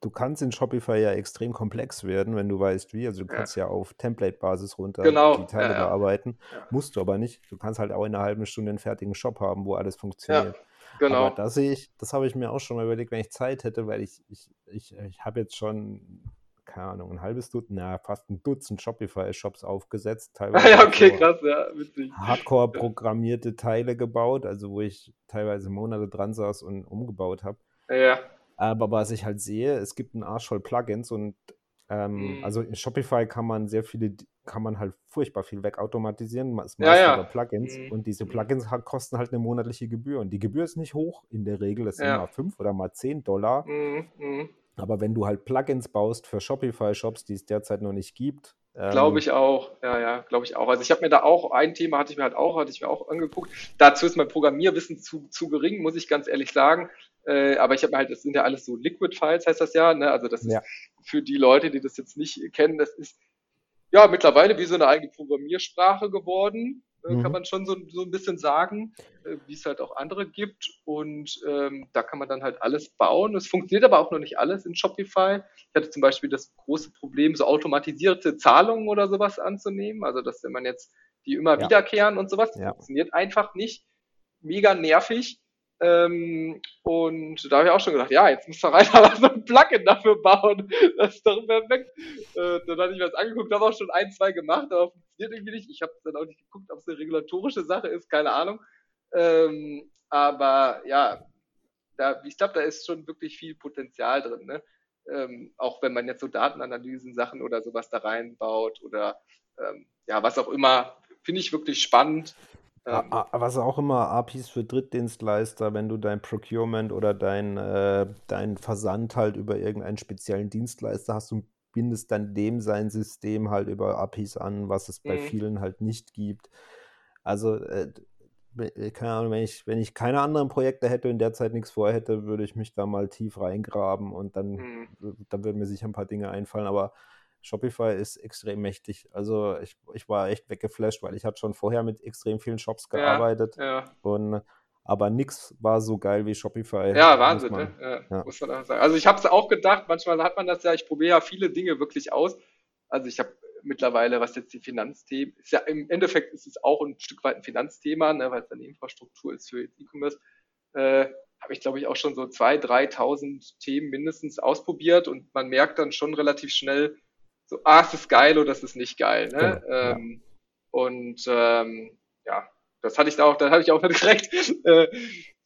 du kannst in Shopify ja extrem komplex werden, wenn du weißt wie. Also du kannst ja, ja auf Template-Basis runter genau. die Teile ja, ja. bearbeiten. Musst du aber nicht. Du kannst halt auch in einer halben Stunde einen fertigen Shop haben, wo alles funktioniert. Genau. Aber da sehe ich, das habe ich mir auch schon mal überlegt, wenn ich Zeit hätte, weil ich, ich, ich, ich habe jetzt schon, keine Ahnung, ein halbes Dutzend, na, fast ein Dutzend Shopify-Shops aufgesetzt. <laughs> Teilweise ja, okay, so krass, ja, witzig. Hardcore programmierte Teile gebaut, also wo ich teilweise Monate dran saß und umgebaut habe. Ja. Aber was ich halt sehe, es gibt einen Arsch voll Plugins und ähm, mhm. also in Shopify kann man sehr viele, kann man halt furchtbar viel wegautomatisieren. Das ja, ja. Plugins. Mhm. Und diese Plugins kosten halt eine monatliche Gebühr. Und die Gebühr ist nicht hoch in der Regel. Das sind ja. mal 5 oder mal 10 Dollar. Mhm. mhm. Aber wenn du halt Plugins baust für Shopify-Shops, die es derzeit noch nicht gibt, ähm, glaube ich auch, ja, ja, glaube ich auch. Also ich habe mir da auch, ein Thema hatte ich mir halt auch, hatte ich mir auch angeguckt. Dazu ist mein Programmierwissen zu, zu gering, muss ich ganz ehrlich sagen. Äh, aber ich habe mir halt, das sind ja alles so Liquid Files, heißt das ja. Ne? Also das ist für die Leute, die das jetzt nicht kennen, das ist ja mittlerweile wie so eine eigene Programmiersprache geworden. äh, mhm. kann man schon so, so ein bisschen sagen, äh, wie es halt auch andere gibt. Und ähm, da kann man dann halt alles bauen. Es funktioniert aber auch noch nicht alles in Shopify. Ich hatte zum Beispiel das große Problem, so automatisierte Zahlungen oder sowas anzunehmen. Also, dass wenn man jetzt die immer ja. wiederkehren und sowas, ja. funktioniert einfach nicht. Mega nervig. Ähm, und da habe ich auch schon gedacht, ja, jetzt muss einer mal <laughs> so ein Plugin dafür bauen. Das ist doch perfekt. Äh, dann hatte ich mir das angeguckt, habe auch schon ein, zwei gemacht, aber funktioniert irgendwie nicht. Ich habe dann auch nicht geguckt, ob es eine regulatorische Sache ist, keine Ahnung. Ähm, aber ja, da, ich glaube, da ist schon wirklich viel Potenzial drin. Ne? Ähm, auch wenn man jetzt so Datenanalysen, Sachen oder sowas da reinbaut oder ähm, ja, was auch immer, finde ich wirklich spannend. Ähm, Was auch immer APIs für Drittdienstleister, wenn du dein Procurement oder dein, äh, dein Versand halt über irgendeinen speziellen Dienstleister hast und bindest dann dem sein System halt über APIs an, was es bei mhm. vielen halt nicht gibt. Also, äh, äh, keine Ahnung, wenn ich, wenn ich keine anderen Projekte hätte und derzeit nichts vorhätte, würde ich mich da mal tief reingraben und dann, mhm. dann würden mir sicher ein paar Dinge einfallen, aber Shopify ist extrem mächtig. Also ich, ich war echt weggeflasht, weil ich hatte schon vorher mit extrem vielen Shops gearbeitet. Ja, ja. Und, aber nichts war so geil wie Shopify. Ja, Wahnsinn, man, ne? ja, Muss man auch sagen. Also ich habe es auch gedacht, manchmal hat man das ja, ich probiere ja viele Dinge wirklich aus. Also ich habe mittlerweile, was jetzt die Finanzthemen, ist ja im Endeffekt ist es auch ein Stück weit ein Finanzthema, ne, weil es eine Infrastruktur ist für E-Commerce. Äh, habe ich, glaube ich, auch schon so 2.000, 3.000 Themen mindestens ausprobiert und man merkt dann schon relativ schnell, so, ah, es ist geil oder es ist nicht geil. Ne? Genau, ähm, ja. Und ähm, ja, das hatte ich da auch, dann habe ich auch <laughs> direkt äh,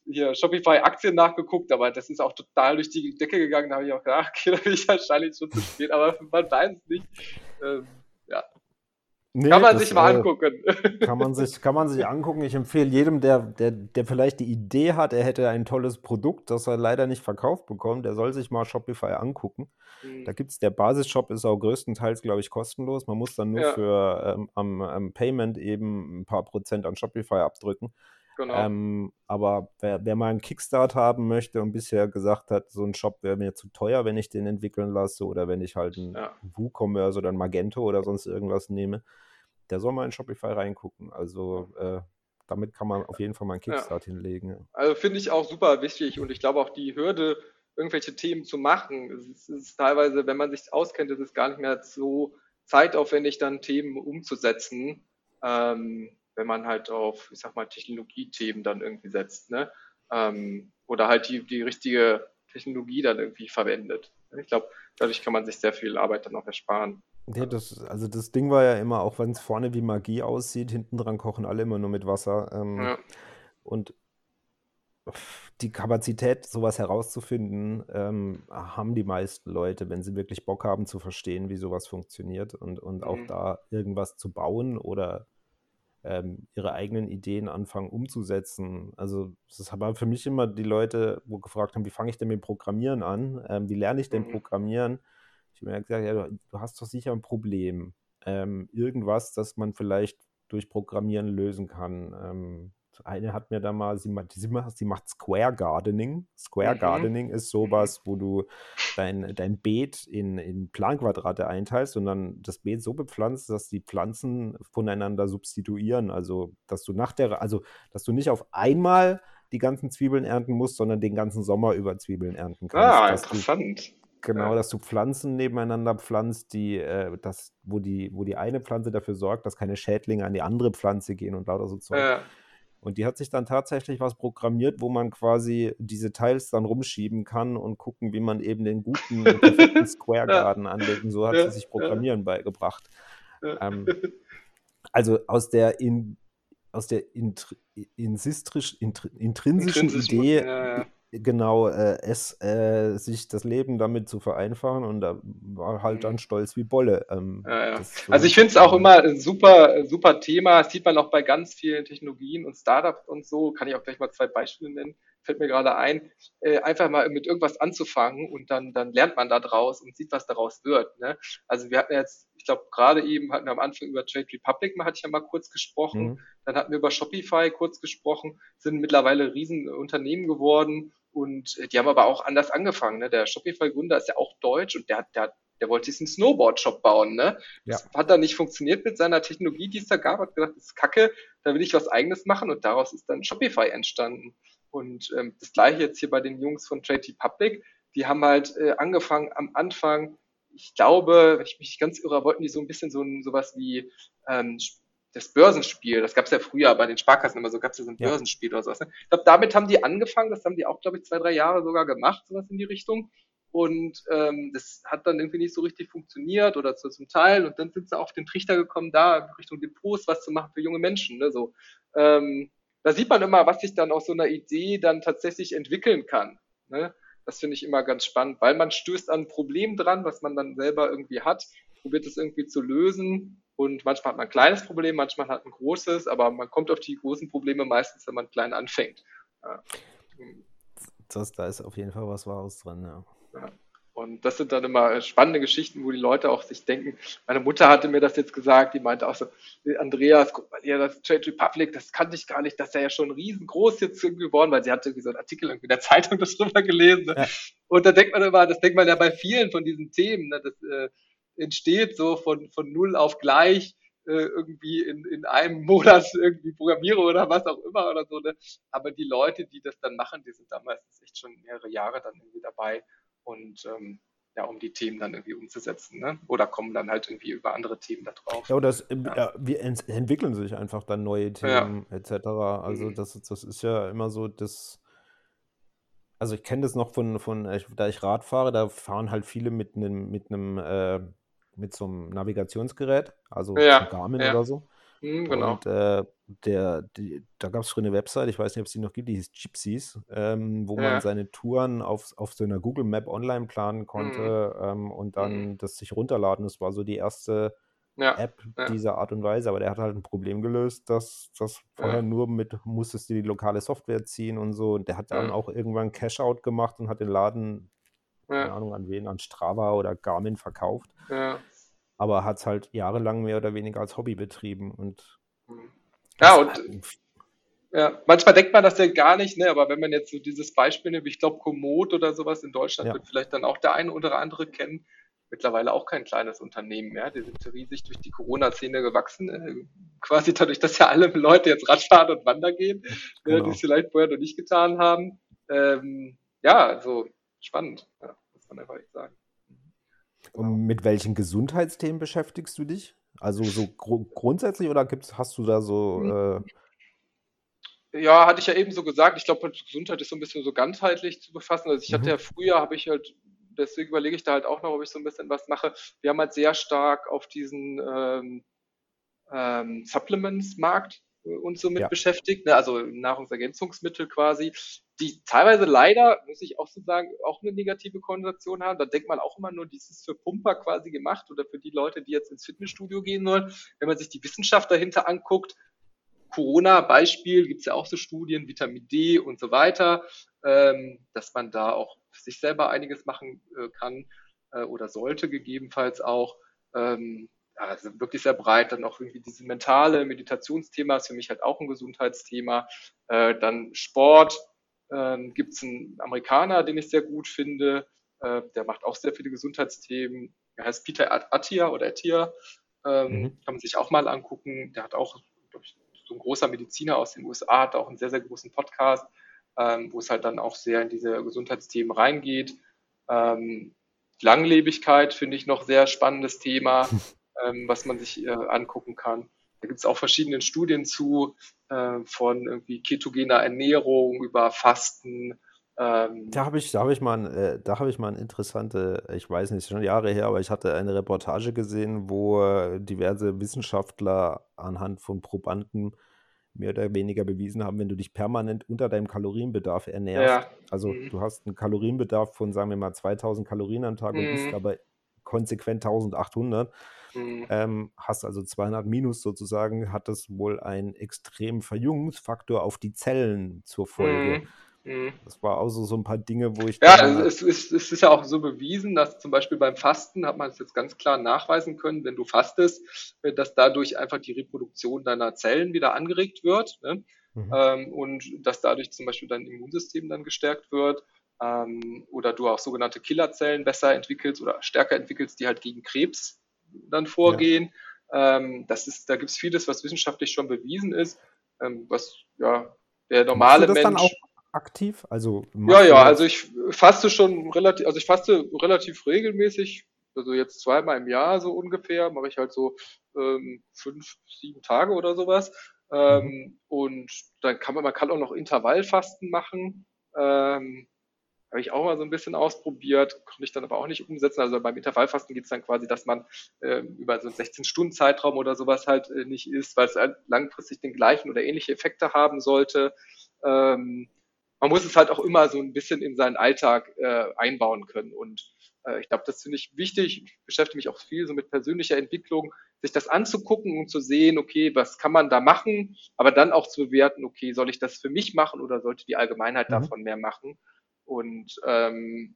hier Shopify-Aktien nachgeguckt, aber das ist auch total durch die Decke gegangen. Da habe ich auch gedacht, <laughs> okay, da bin ich wahrscheinlich schon zu spät, aber man weiß es nicht. Ähm, Nee, kann man das, sich mal äh, angucken. <laughs> Kann man sich, kann man sich angucken. Ich empfehle jedem, der, der, der vielleicht die Idee hat, er hätte ein tolles Produkt, das er leider nicht verkauft bekommt, der soll sich mal Shopify angucken. Mhm. Da gibt es, der Basisshop ist auch größtenteils, glaube ich, kostenlos. Man muss dann nur ja. für ähm, am, am, Payment eben ein paar Prozent an Shopify abdrücken. Genau. Ähm, aber wer, wer, mal einen Kickstart haben möchte und bisher gesagt hat, so ein Shop wäre mir zu teuer, wenn ich den entwickeln lasse oder wenn ich halt einen ja. WooCommerce oder ein Magento oder sonst irgendwas nehme, der soll mal in Shopify reingucken. Also äh, damit kann man auf jeden Fall mal einen Kickstart ja. hinlegen. Also finde ich auch super wichtig und ich glaube auch die Hürde, irgendwelche Themen zu machen, es ist, teilweise, wenn man sich auskennt, ist es gar nicht mehr so zeitaufwendig, dann Themen umzusetzen. Ähm, wenn man halt auf, ich sag mal, Technologiethemen dann irgendwie setzt, ne? Ähm, oder halt die, die richtige Technologie dann irgendwie verwendet. Ich glaube, dadurch kann man sich sehr viel Arbeit dann auch ersparen. Ja, das, also das Ding war ja immer, auch wenn es vorne wie Magie aussieht, hinten dran kochen alle immer nur mit Wasser. Ähm, ja. Und die Kapazität, sowas herauszufinden, ähm, haben die meisten Leute, wenn sie wirklich Bock haben zu verstehen, wie sowas funktioniert und, und auch mhm. da irgendwas zu bauen oder ähm, ihre eigenen Ideen anfangen umzusetzen. Also das haben für mich immer die Leute, wo gefragt haben, wie fange ich denn mit Programmieren an? Ähm, wie lerne ich denn mhm. Programmieren? Ich habe mir gesagt, ja, du, du, hast doch sicher ein Problem. Ähm, irgendwas, das man vielleicht durch Programmieren lösen kann. Eine hat mir da mal, sie macht, sie macht, sie macht Square Gardening. Square mhm. Gardening ist sowas, wo du dein, dein Beet in, in Planquadrate einteilst und dann das Beet so bepflanzt, dass die Pflanzen voneinander substituieren. Also, dass du nach der, also, dass du nicht auf einmal die ganzen Zwiebeln ernten musst, sondern den ganzen Sommer über Zwiebeln ernten kannst. Ah, interessant. Du, genau, dass du Pflanzen nebeneinander pflanzt, die, äh, das, wo die, wo die eine Pflanze dafür sorgt, dass keine Schädlinge an die andere Pflanze gehen und lauter so Zeug. Ja. Und die hat sich dann tatsächlich was programmiert, wo man quasi diese Teils dann rumschieben kann und gucken, wie man eben den guten, perfekten Square <laughs> Garden ja. anlegt. Und so hat ja. sie sich Programmieren ja. beigebracht. Ähm, also aus der in, aus der int, insistrisch, int, intrinsischen Idee genau, äh, es, äh, sich das Leben damit zu vereinfachen und da war halt dann mhm. stolz wie Bolle. Ähm, ja, ja. Also ich finde es auch immer ein super, super Thema. Das sieht man auch bei ganz vielen Technologien und Startups und so. Kann ich auch gleich mal zwei Beispiele nennen. Fällt mir gerade ein. Äh, einfach mal mit irgendwas anzufangen und dann, dann lernt man da draus und sieht, was daraus wird. Ne? Also wir hatten jetzt, ich glaube, gerade eben hatten wir am Anfang über Trade Republic, mal hatte ich ja mal kurz gesprochen. Mhm. Dann hatten wir über Shopify kurz gesprochen, sind mittlerweile Riesenunternehmen geworden und äh, die haben aber auch anders angefangen. Ne? Der Shopify-Gründer ist ja auch deutsch und der, der der wollte sich einen Snowboard-Shop bauen, ne? Ja. Das hat dann nicht funktioniert mit seiner Technologie, die es da gab, hat gesagt, das ist kacke, da will ich was eigenes machen und daraus ist dann Shopify entstanden. Und ähm, das gleiche jetzt hier bei den Jungs von Trade Public, die haben halt äh, angefangen am Anfang, ich glaube, wenn ich mich ganz irre, wollten die so ein bisschen so ein, sowas wie ähm, das Börsenspiel, das gab es ja früher bei den Sparkassen immer so, gab es ja so ein ja. Börsenspiel oder sowas. Ne? Ich glaube, damit haben die angefangen, das haben die auch, glaube ich, zwei, drei Jahre sogar gemacht, sowas in die Richtung. Und ähm, das hat dann irgendwie nicht so richtig funktioniert oder zu, zum Teil. Und dann sind sie auf den Trichter gekommen, da in Richtung Depots was zu machen für junge Menschen. Ne? So, ähm, da sieht man immer, was sich dann aus so einer Idee dann tatsächlich entwickeln kann. Ne? Das finde ich immer ganz spannend, weil man stößt an ein Problem dran, was man dann selber irgendwie hat, probiert es irgendwie zu lösen. Und manchmal hat man ein kleines Problem, manchmal hat man ein großes, aber man kommt auf die großen Probleme meistens, wenn man klein anfängt. Ja. Das, da ist auf jeden Fall was Wahres dran, ja. ja. Und das sind dann immer spannende Geschichten, wo die Leute auch sich denken. Meine Mutter hatte mir das jetzt gesagt, die meinte auch so, Andreas, guck mal hier, das Trade Republic, das kannte ich gar nicht, das ist ja schon riesengroß jetzt geworden, weil sie hatte irgendwie so einen Artikel in der <laughs> Zeitung darüber gelesen. Ne? Ja. Und da denkt man immer, das denkt man ja bei vielen von diesen Themen, ne? das äh, entsteht so von, von null auf gleich äh, irgendwie in, in einem <laughs> Monat irgendwie programmiere oder was auch immer oder so. Ne? Aber die Leute, die das dann machen, die sind da meistens echt schon mehrere Jahre dann irgendwie dabei und ähm, ja, um die Themen dann irgendwie umzusetzen, ne? Oder kommen dann halt irgendwie über andere Themen da drauf. Ja, oder es, ja. ja wir ent entwickeln sich einfach dann neue Themen ja. etc. Also mhm. das, das ist ja immer so das. Also ich kenne das noch von, von, da ich Rad fahre, da fahren halt viele mit einem, mit einem, äh, mit so einem Navigationsgerät, also ja. Garmin oder so. Mhm, genau. Und äh, der, die, da gab es früher eine Website, ich weiß nicht, ob es die noch gibt, die hieß Gypsies, ähm, wo ja. man seine Touren auf, auf so einer Google Map online planen konnte mhm. ähm, und dann mhm. das sich runterladen. Das war so die erste ja. App ja. dieser Art und Weise, aber der hat halt ein Problem gelöst, dass das vorher nur mit musstest du die lokale Software ziehen und so. Und der hat dann auch irgendwann Cash-Out gemacht und hat den Laden, keine Ahnung an wen, an Strava oder Garmin verkauft. Aber hat es halt jahrelang mehr oder weniger als Hobby betrieben und mhm. Ja, und ja, manchmal denkt man das ja gar nicht, ne? aber wenn man jetzt so dieses Beispiel nimmt, ich glaube, Komoot oder sowas in Deutschland ja. wird vielleicht dann auch der eine oder andere kennen. Mittlerweile auch kein kleines Unternehmen mehr. Die sind riesig durch die Corona-Szene gewachsen. Äh, quasi dadurch, dass ja alle Leute jetzt Radfahren und Wandern gehen, ne, genau. die es vielleicht vorher noch nicht getan haben. Ähm, ja, also spannend, ja, muss man einfach echt sagen. Und mit welchen Gesundheitsthemen beschäftigst du dich? Also so gru grundsätzlich oder gibt's, hast du da so. Hm. Äh ja, hatte ich ja eben so gesagt. Ich glaube, Gesundheit ist so ein bisschen so ganzheitlich zu befassen. Also ich hatte mhm. ja früher, habe ich halt, deswegen überlege ich da halt auch noch, ob ich so ein bisschen was mache. Wir haben halt sehr stark auf diesen ähm, ähm, Supplements-Markt äh, uns so mit ja. beschäftigt, ne? also Nahrungsergänzungsmittel quasi die teilweise leider, muss ich auch so sagen, auch eine negative Konnotation haben. Da denkt man auch immer nur, dies ist für Pumper quasi gemacht oder für die Leute, die jetzt ins Fitnessstudio gehen wollen. Wenn man sich die Wissenschaft dahinter anguckt, Corona-Beispiel, gibt es ja auch so Studien, Vitamin D und so weiter, ähm, dass man da auch für sich selber einiges machen äh, kann äh, oder sollte gegebenenfalls auch. Ähm, also wirklich sehr breit. Dann auch irgendwie diese mentale Meditationsthema ist für mich halt auch ein Gesundheitsthema. Äh, dann Sport, ähm, gibt es einen Amerikaner, den ich sehr gut finde. Äh, der macht auch sehr viele Gesundheitsthemen. Der heißt Peter Attia oder Attia. Ähm, mhm. Kann man sich auch mal angucken. Der hat auch, ich, so ein großer Mediziner aus den USA, hat auch einen sehr, sehr großen Podcast, ähm, wo es halt dann auch sehr in diese Gesundheitsthemen reingeht. Ähm, Langlebigkeit finde ich noch sehr spannendes Thema, <laughs> ähm, was man sich äh, angucken kann. Da gibt es auch verschiedene Studien zu, äh, von irgendwie ketogener Ernährung über Fasten. Ähm. Da habe ich, da habe ich mal, äh, da habe ich mal eine interessante, ich weiß nicht, schon Jahre her, aber ich hatte eine Reportage gesehen, wo äh, diverse Wissenschaftler anhand von Probanden mehr oder weniger bewiesen haben, wenn du dich permanent unter deinem Kalorienbedarf ernährst. Ja. Also mhm. du hast einen Kalorienbedarf von, sagen wir mal, 2000 Kalorien am Tag mhm. und isst aber konsequent 1800 Mhm. Ähm, hast also 200 Minus sozusagen, hat das wohl einen extremen Verjüngungsfaktor auf die Zellen zur Folge. Mhm. mhm. Das war auch so, so ein paar Dinge, wo ich. Ja, also es, es, es, ist ja auch so bewiesen, dass zum Beispiel beim Fasten hat man es jetzt ganz klar nachweisen können, wenn du fastest, äh, dass dadurch einfach die Reproduktion deiner Zellen wieder angeregt wird. Ne? Mhm. Ähm, und dass dadurch zum Beispiel dein Immunsystem dann gestärkt wird. ähm, oder du auch sogenannte Killerzellen besser entwickelst oder stärker entwickelst, die halt gegen Krebs dann vorgehen. Ja. Ähm, das ist, da gibt es vieles, was wissenschaftlich schon bewiesen ist, ähm, was ja der normale Mensch. Dann auch aktiv? Also ja, ja, also ich faste schon relativ, also ich faste relativ regelmäßig, also jetzt zweimal im Jahr so ungefähr, mache ich halt so ähm, fünf, sieben Tage oder sowas. Ähm, mhm. Und dann kann man, man kann auch noch Intervallfasten machen. Ähm, habe ich auch mal so ein bisschen ausprobiert, konnte ich dann aber auch nicht umsetzen. Also beim Intervallfasten geht es dann quasi, dass man äh, über so einen 16-Stunden-Zeitraum oder sowas halt äh, nicht isst, weil es halt langfristig den gleichen oder ähnliche Effekte haben sollte. Ähm, man muss es halt auch immer so ein bisschen in seinen Alltag äh, einbauen können. Und äh, ich glaube, das finde ich wichtig. Ich beschäftige mich auch viel so mit persönlicher Entwicklung, sich das anzugucken und zu sehen, okay, was kann man da machen, aber dann auch zu bewerten, okay, soll ich das für mich machen oder sollte die Allgemeinheit mhm. davon mehr machen? Und ähm,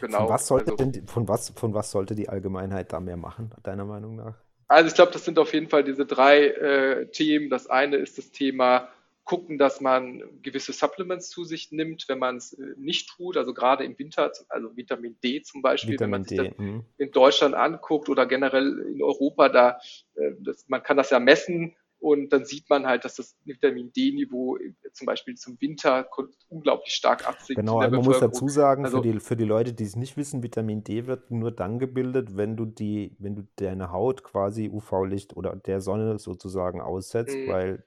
genau. Von was, sollte also, denn, von, was, von was sollte die Allgemeinheit da mehr machen, deiner Meinung nach? Also ich glaube, das sind auf jeden Fall diese drei äh, Themen. Das eine ist das Thema gucken, dass man gewisse Supplements zu sich nimmt, wenn man es äh, nicht tut. Also gerade im Winter, also Vitamin D zum Beispiel, Vitamin wenn man sich D, das mh. in Deutschland anguckt oder generell in Europa, da äh, das, man kann das ja messen und dann sieht man halt, dass das Vitamin D-Niveau zum Beispiel zum Winter unglaublich stark absinkt. Genau, man muss dazu sagen, also, für, die, für die Leute, die es nicht wissen, Vitamin D wird nur dann gebildet, wenn du die, wenn du deine Haut quasi UV-Licht oder der Sonne sozusagen aussetzt, mhm. weil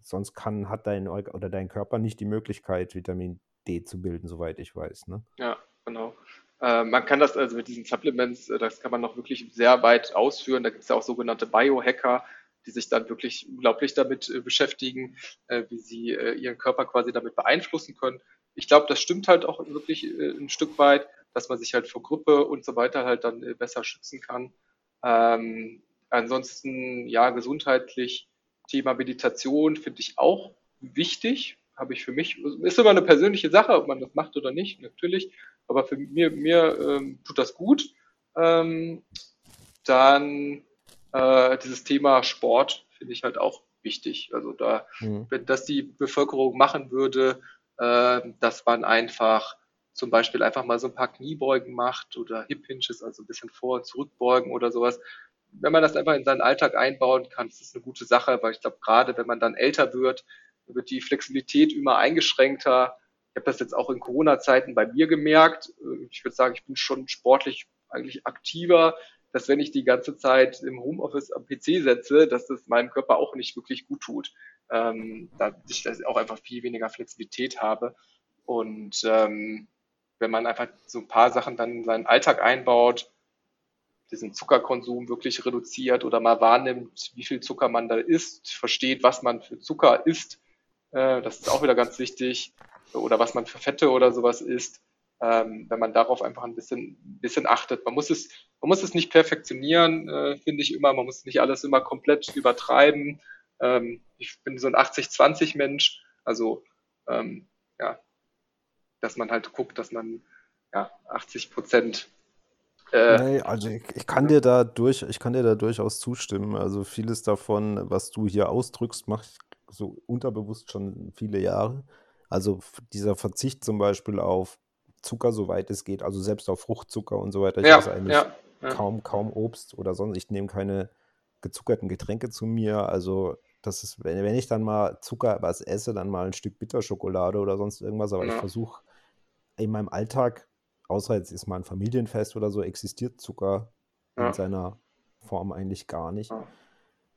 sonst kann, hat dein oder dein Körper nicht die Möglichkeit, Vitamin D zu bilden, soweit ich weiß. Ne? Ja, genau. Äh, man kann das also mit diesen Supplements, äh, das kann man noch wirklich sehr weit ausführen. Da gibt es ja auch sogenannte Biohacker, die sich dann wirklich unglaublich damit äh, beschäftigen, äh, wie sie äh, ihren Körper quasi damit beeinflussen können. Ich glaube, das stimmt halt auch wirklich ein Stück weit, dass man sich halt vor Grippe und so weiter halt dann besser schützen kann. Ähm, ansonsten, ja, gesundheitlich, Thema Meditation finde ich auch wichtig. Habe ich für mich, ist immer eine persönliche Sache, ob man das macht oder nicht, natürlich. Aber für mir, mir ähm, tut das gut. Ähm, dann äh, dieses Thema Sport finde ich halt auch wichtig. Also da, mhm. wenn das die Bevölkerung machen würde, äh, dass man einfach zum Beispiel einfach mal so ein paar Kniebeugen macht oder Hip Hinges, also ein bisschen vor- und zurückbeugen oder sowas. Wenn man das einfach in seinen Alltag einbauen kann, ist das eine gute Sache, weil ich glaube, gerade wenn man dann älter wird, wird die Flexibilität immer eingeschränkter. Ich habe das jetzt auch in Corona-Zeiten bei mir gemerkt. Ich würde sagen, ich bin schon sportlich eigentlich aktiver dass wenn ich die ganze Zeit im Homeoffice am PC setze, dass das meinem Körper auch nicht wirklich gut tut. Ähm, da ich das auch einfach viel weniger Flexibilität habe. Und ähm, wenn man einfach so ein paar Sachen dann in seinen Alltag einbaut, diesen Zuckerkonsum wirklich reduziert oder mal wahrnimmt, wie viel Zucker man da isst, versteht, was man für Zucker isst, äh, das ist auch wieder ganz wichtig, oder was man für Fette oder sowas isst, ähm, wenn man darauf einfach ein bisschen, bisschen achtet. Man muss es, man muss es nicht perfektionieren, äh, finde ich immer. Man muss nicht alles immer komplett übertreiben. Ähm, ich bin so ein 80-20 Mensch, also ähm, ja, dass man halt guckt, dass man ja 80 Prozent äh, nee, also ich, ich, kann dir da durch, ich kann dir da durchaus zustimmen. Also vieles davon, was du hier ausdrückst, mache ich so unterbewusst schon viele Jahre. Also dieser Verzicht zum Beispiel auf Zucker, soweit es geht, also selbst auf Fruchtzucker und so weiter. Ich ja, esse eigentlich ja, ja. kaum, kaum Obst oder sonst. Ich nehme keine gezuckerten Getränke zu mir. Also das ist, wenn, wenn ich dann mal Zucker was esse, dann mal ein Stück Bitterschokolade oder sonst irgendwas. Aber ich versuche in meinem Alltag, außer jetzt ist mal ein Familienfest oder so, existiert Zucker in seiner Form eigentlich gar nicht.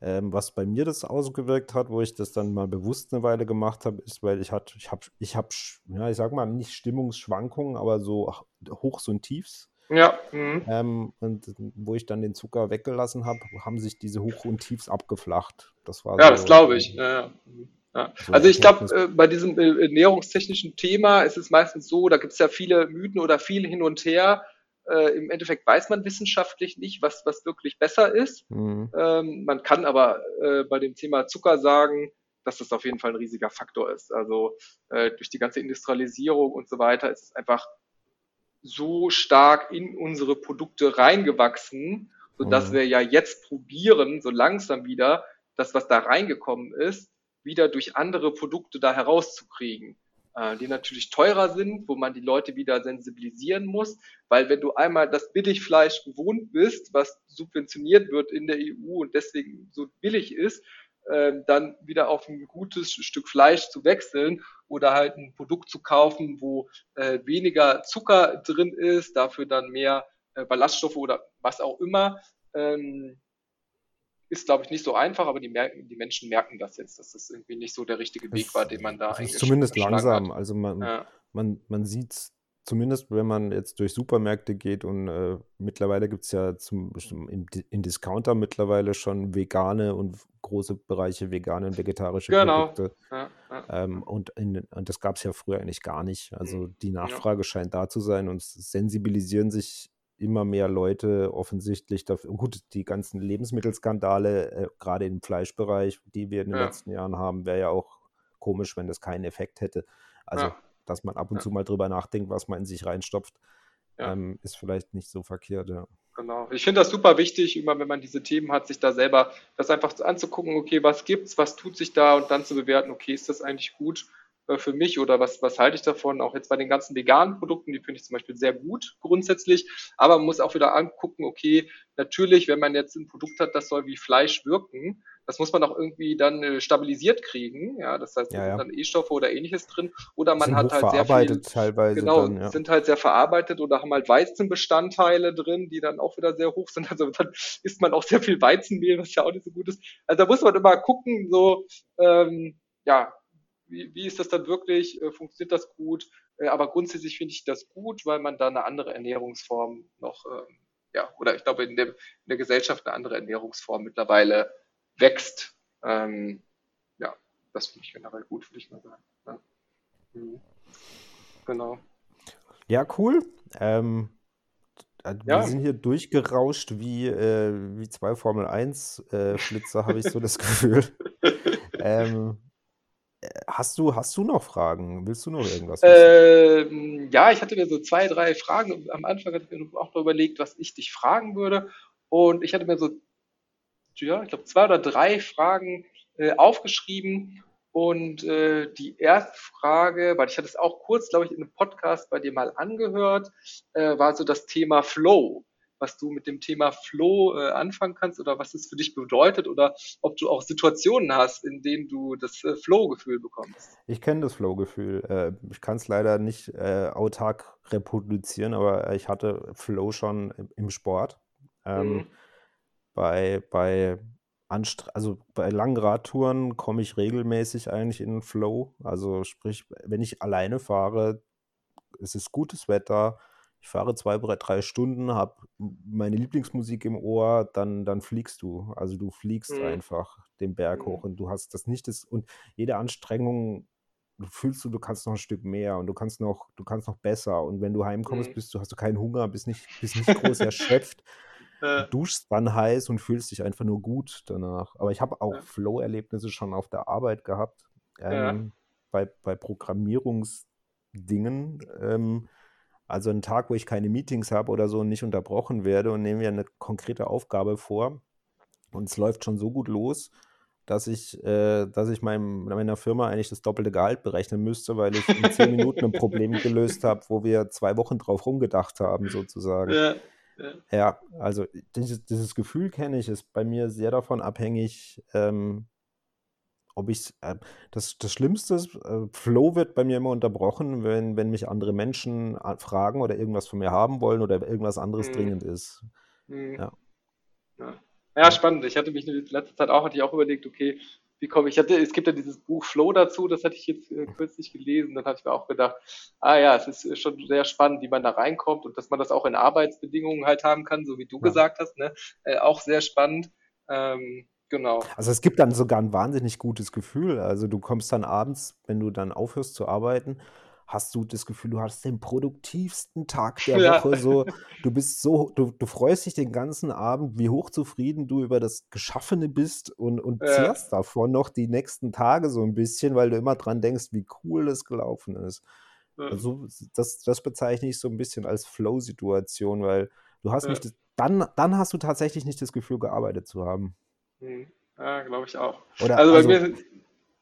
Ähm, was bei mir das ausgewirkt hat, wo ich das dann mal bewusst eine Weile gemacht habe, ist, weil ich hatte, ich habe, ich habe, ja, ich sag mal, nicht Stimmungsschwankungen, aber so Hochs und Tiefs. Ja. Mhm. Ähm, und wo ich dann den Zucker weggelassen habe, haben sich diese Hoch- und Tiefs abgeflacht. Das war ja, so, das glaube ich. Ja, ja. So also ich glaube, äh, bei diesem äh, ernährungstechnischen Thema ist es meistens so, da gibt es ja viele Mythen oder viel hin und her äh, Im Endeffekt weiß man wissenschaftlich nicht, was, was wirklich besser ist. Mhm. Ähm, man kann aber äh, bei dem Thema Zucker sagen, dass das auf jeden Fall ein riesiger Faktor ist. Also äh, durch die ganze Industrialisierung und so weiter ist es einfach so stark in unsere Produkte reingewachsen, sodass mhm. wir ja jetzt probieren, so langsam wieder, das, was da reingekommen ist, wieder durch andere Produkte da herauszukriegen. Äh, die natürlich teurer sind, wo man die Leute wieder sensibilisieren muss, weil wenn du einmal das Billigfleisch gewohnt bist, was subventioniert wird in der EU und deswegen so billig ist, äh, dann wieder auf ein gutes Stück Fleisch zu wechseln oder halt ein Produkt zu kaufen, wo äh, weniger Zucker drin ist, dafür dann mehr äh, Ballaststoffe oder was auch immer, ähm, ist, glaube ich, nicht so einfach, aber die, merken, die Menschen merken das jetzt, dass das irgendwie nicht so der richtige Weg war, den man da eigentlich. Zumindest langsam. Hat. Also man, ja. man, man sieht es zumindest, wenn man jetzt durch Supermärkte geht und äh, mittlerweile gibt es ja zum, in, in, Discounter mittlerweile schon vegane und große Bereiche vegane und vegetarische genau. Produkte. Ja, ja. Ähm, und, in, und, das gab es ja früher eigentlich gar nicht. Also mhm. die Nachfrage scheint da zu sein und sensibilisieren sich immer mehr Leute offensichtlich dafür. Gut, die ganzen Lebensmittelskandale, äh, gerade im Fleischbereich, die wir in den ja. letzten Jahren haben, wäre ja auch komisch, wenn das keinen Effekt hätte. Also, ja. dass man ab und ja. zu mal drüber nachdenkt, was man in sich reinstopft, ähm, ist vielleicht nicht so verkehrt, ja. Genau. Ich finde das super wichtig, immer wenn man diese Themen hat, sich da selber das einfach anzugucken, okay, was gibt's, was tut sich da und dann zu bewerten, okay, ist das eigentlich gut? Äh, für mich oder was, was halte ich davon? Auch jetzt bei den ganzen veganen Produkten, die finde ich zum Beispiel sehr gut grundsätzlich, aber man muss auch wieder angucken, okay, natürlich, wenn man jetzt ein Produkt hat, das soll wie Fleisch wirken, das muss man auch irgendwie dann äh, stabilisiert kriegen, ja, das heißt, da ja, ja. sind dann E-Stoffe oder ähnliches drin oder man sind hat halt sehr viel, teilweise genau, dann, ja. sind halt sehr verarbeitet oder haben halt Weizenbestandteile drin, die dann auch wieder sehr hoch sind, <laughs> also dann isst man auch sehr viel Weizenmehl, was ja auch nicht so gut ist, also da muss man immer gucken, so, ähm, ja, wie, wie ist das dann wirklich, äh, funktioniert das gut? Äh, aber grundsätzlich finde ich das gut, weil man da eine andere Ernährungsform noch, ähm, ja, oder ich glaube in, dem, in der Gesellschaft eine andere Ernährungsform mittlerweile wächst. Ähm, ja, das finde ich generell gut, würde ich mal sagen. Ja. Mhm. Genau. Ja, cool. Ähm, äh, wir ja. sind hier durchgerauscht wie, äh, wie zwei Formel 1 äh, Flitzer, habe ich so das <laughs> Gefühl. ähm, Hast du, hast du noch Fragen? Willst du noch irgendwas Ähm, ja, ich hatte mir so zwei, drei Fragen. Am Anfang hatte ich mir auch noch überlegt, was ich dich fragen würde. Und ich hatte mir so, ja, ich glaube, zwei oder drei Fragen äh, aufgeschrieben. Und äh, die erste Frage, weil ich hatte es auch kurz, glaube ich, in einem Podcast bei dir mal angehört, äh, war so das Thema Flow was du mit dem Thema Flow äh, anfangen kannst oder was es für dich bedeutet oder ob du auch Situationen hast, in denen du das äh, Flow-Gefühl bekommst. Ich kenne das Flow-Gefühl. Äh, ich kann es leider nicht äh, autark reproduzieren, aber ich hatte Flow schon im Sport. Ähm, mhm. Bei, bei also bei langen Radtouren komme ich regelmäßig eigentlich in den Flow. Also sprich, wenn ich alleine fahre, es ist gutes Wetter, ich fahre zwei, drei Stunden, habe meine Lieblingsmusik im Ohr, dann, dann fliegst du. Also du fliegst mhm. einfach den Berg mhm. hoch und du hast das nicht das, und jede Anstrengung du fühlst du, du kannst noch ein Stück mehr und du kannst noch, du kannst noch besser. Und wenn du heimkommst, mhm. bist du, hast du keinen Hunger, bist nicht, bist nicht groß erschöpft. <laughs> Du duschst dann heiß und fühlst dich einfach nur gut danach. Aber ich habe auch ja. Flow-Erlebnisse schon auf der Arbeit gehabt. Ähm, ja. bei, bei Programmierungsdingen. Ähm, also ein Tag, wo ich keine Meetings habe oder so und nicht unterbrochen werde und nehme mir eine konkrete Aufgabe vor und es läuft schon so gut los, dass ich, äh, dass ich meinem, meiner Firma eigentlich das doppelte Gehalt berechnen müsste, weil ich in zehn Minuten ein Problem <laughs> gelöst habe, wo wir zwei Wochen drauf rumgedacht haben, sozusagen. Ja, ja. ja also dieses, dieses Gefühl kenne ich, ist bei mir sehr davon abhängig, ähm, ob ich äh, das, das Schlimmste ist, äh, Flow wird bei mir immer unterbrochen, wenn, wenn mich andere Menschen äh, fragen oder irgendwas von mir haben wollen oder irgendwas anderes mhm. dringend ist. Mhm. Ja. ja. Ja. spannend. Ich hatte mich in letzter Zeit auch, hatte ich auch überlegt, okay, wie komme ich, hatte, es gibt ja dieses Buch Flow dazu, das hatte ich jetzt äh, kürzlich gelesen, dann hatte ich mir auch gedacht, ah ja, es ist schon sehr spannend, wie man da reinkommt und dass man das auch in Arbeitsbedingungen halt haben kann, so wie du ja. gesagt hast, ne? Äh, auch sehr spannend. Ähm, Genau. Also es gibt dann sogar ein wahnsinnig gutes Gefühl. Also du kommst dann abends, wenn du dann aufhörst zu arbeiten, hast du das Gefühl, du hast den produktivsten Tag der ja. Woche. So, <laughs> du bist so, du, du freust dich den ganzen Abend, wie hochzufrieden du über das Geschaffene bist und, und ja. zehrst davon noch die nächsten Tage so ein bisschen, weil du immer dran denkst, wie cool das gelaufen ist. Ja. Also das, das bezeichne ich so ein bisschen als Flow-Situation, weil du hast nicht, dann, dann hast du tatsächlich nicht das Gefühl, gearbeitet zu haben. Mhm. Ja, glaube ich auch. Oder, also bei also, mir,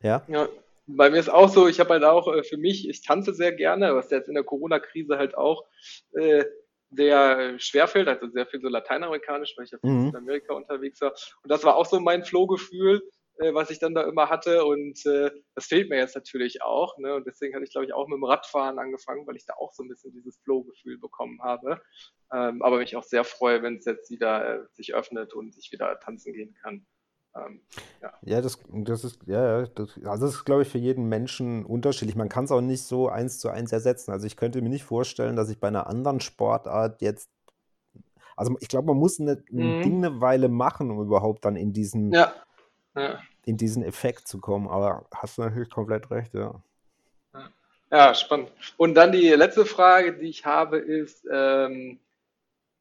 ja? ja? bei mir ist auch so, ich habe halt auch äh, für mich, ich tanze sehr gerne, was jetzt in der Corona-Krise halt auch äh, sehr schwerfällt, also sehr viel so lateinamerikanisch, weil ich ja Mhm. in Amerika unterwegs war. Und das war auch so mein Flow-Gefühl, äh, was ich dann da immer hatte. Und äh, das fehlt mir jetzt natürlich auch. Ne? Und deswegen hatte ich, glaube ich, auch mit dem Radfahren angefangen, weil ich da auch so ein bisschen dieses Flow-Gefühl bekommen habe. Ähm, aber mich auch sehr freue, wenn es jetzt wieder äh, sich öffnet und ich wieder tanzen gehen kann. Ähm, ja. Ja, das, das ist, ja, das, also das ist, glaube ich, für jeden Menschen unterschiedlich. Man kann es auch nicht so eins zu eins ersetzen. Also ich könnte mir nicht vorstellen, dass ich bei einer anderen Sportart jetzt, also ich glaube, man muss eine, ein Mhm. Ding eine Weile machen, um überhaupt dann in diesen, Ja. Ja. in diesen Effekt zu kommen. Aber hast du natürlich komplett recht, ja. Ja, spannend. Und dann die letzte Frage, die ich habe, ist, ähm,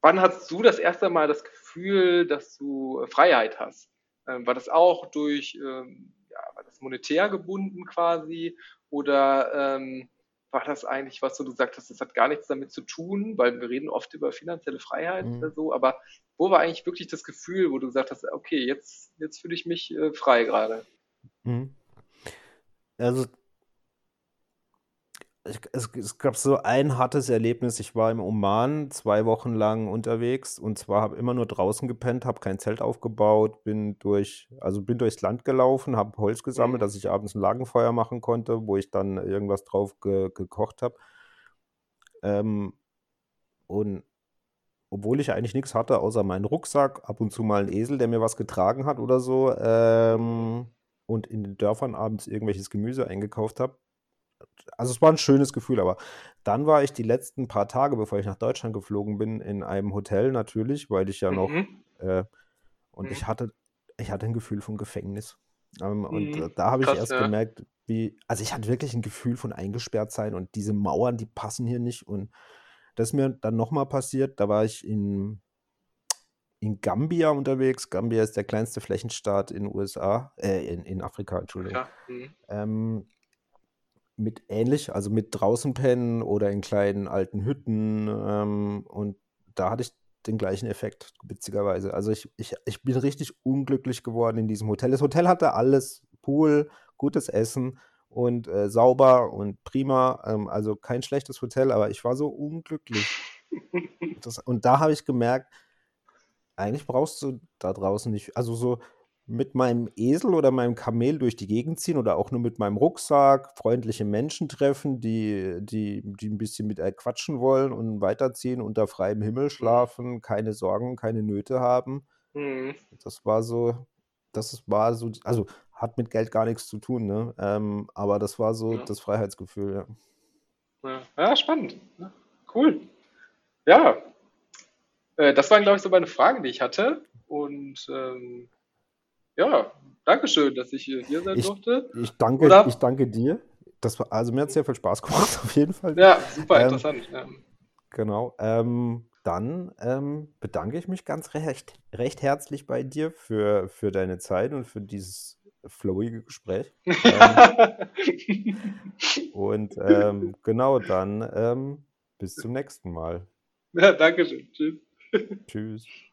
wann hast du das erste Mal das Gefühl, dass du Freiheit hast? Ähm, war das auch durch, ähm, ja, war das monetär gebunden quasi? Oder ähm, war das eigentlich was, wo du gesagt hast, das hat gar nichts damit zu tun, weil wir reden oft über finanzielle Freiheit Mhm. oder so, aber wo war eigentlich wirklich das Gefühl, wo du gesagt hast, okay, jetzt, jetzt fühle ich mich äh, frei gerade? Mhm. Also ich, es, es gab so ein hartes Erlebnis. Ich war im Oman zwei Wochen lang unterwegs und zwar habe immer nur draußen gepennt, habe kein Zelt aufgebaut, bin durch, also bin durchs Land gelaufen, habe Holz gesammelt, Mhm. dass ich abends ein Lagerfeuer machen konnte, wo ich dann irgendwas drauf ge gekocht habe. Ähm, und obwohl ich eigentlich nichts hatte, außer meinen Rucksack, ab und zu mal einen Esel, der mir was getragen hat oder so, ähm, und in den Dörfern abends irgendwelches Gemüse eingekauft habe. Also es war ein schönes Gefühl, aber dann war ich die letzten paar Tage, bevor ich nach Deutschland geflogen bin, in einem Hotel natürlich, weil ich ja noch, Mhm. äh, und Mhm. ich hatte, ich hatte ein Gefühl von Gefängnis. Ähm, und äh, da habe ich Krass, erst ja. gemerkt, wie, also ich hatte wirklich ein Gefühl von eingesperrt sein und diese Mauern, die passen hier nicht. Und das ist mir dann nochmal passiert, da war ich in, in Gambia unterwegs. Gambia ist der kleinste Flächenstaat in USA, äh, in, in Afrika, Entschuldigung. Ja. Mhm. Ähm, mit ähnlich, also mit draußen pennen oder in kleinen alten Hütten. Ähm, und da hatte ich den gleichen Effekt, witzigerweise. Also ich, ich, ich bin richtig unglücklich geworden in diesem Hotel. Das Hotel hatte alles, Pool, gutes Essen und äh, sauber und prima. Ähm, also kein schlechtes Hotel, aber ich war so unglücklich. <laughs> Das, und da habe ich gemerkt, eigentlich brauchst du da draußen nicht, also so mit meinem Esel oder meinem Kamel durch die Gegend ziehen oder auch nur mit meinem Rucksack, freundliche Menschen treffen, die, die, die ein bisschen mit quatschen wollen und weiterziehen, unter freiem Himmel schlafen, keine Sorgen, keine Nöte haben. Mhm. Das war so, das war so, also hat mit Geld gar nichts zu tun, ne? Ähm, aber das war so Ja. das Freiheitsgefühl, ja. Ja, spannend. Ja, cool. Ja, äh, das waren, glaube ich, so meine Fragen, die ich hatte. Und ähm, ja, Dankeschön, dass ich äh, hier sein Ich, durfte. ich danke, Oder? ich danke dir. Das war, also mir hat es sehr viel Spaß gemacht, <laughs> auf jeden Fall. Ja, super Ähm, interessant. Ja. Genau. Ähm, dann ähm, bedanke ich mich ganz recht, recht herzlich bei dir für, für deine Zeit und für dieses flowige Gespräch. <laughs> Ähm, und ähm, genau, dann ähm, bis zum nächsten Mal. ja, Dankeschön. Tschüss. Tschüss.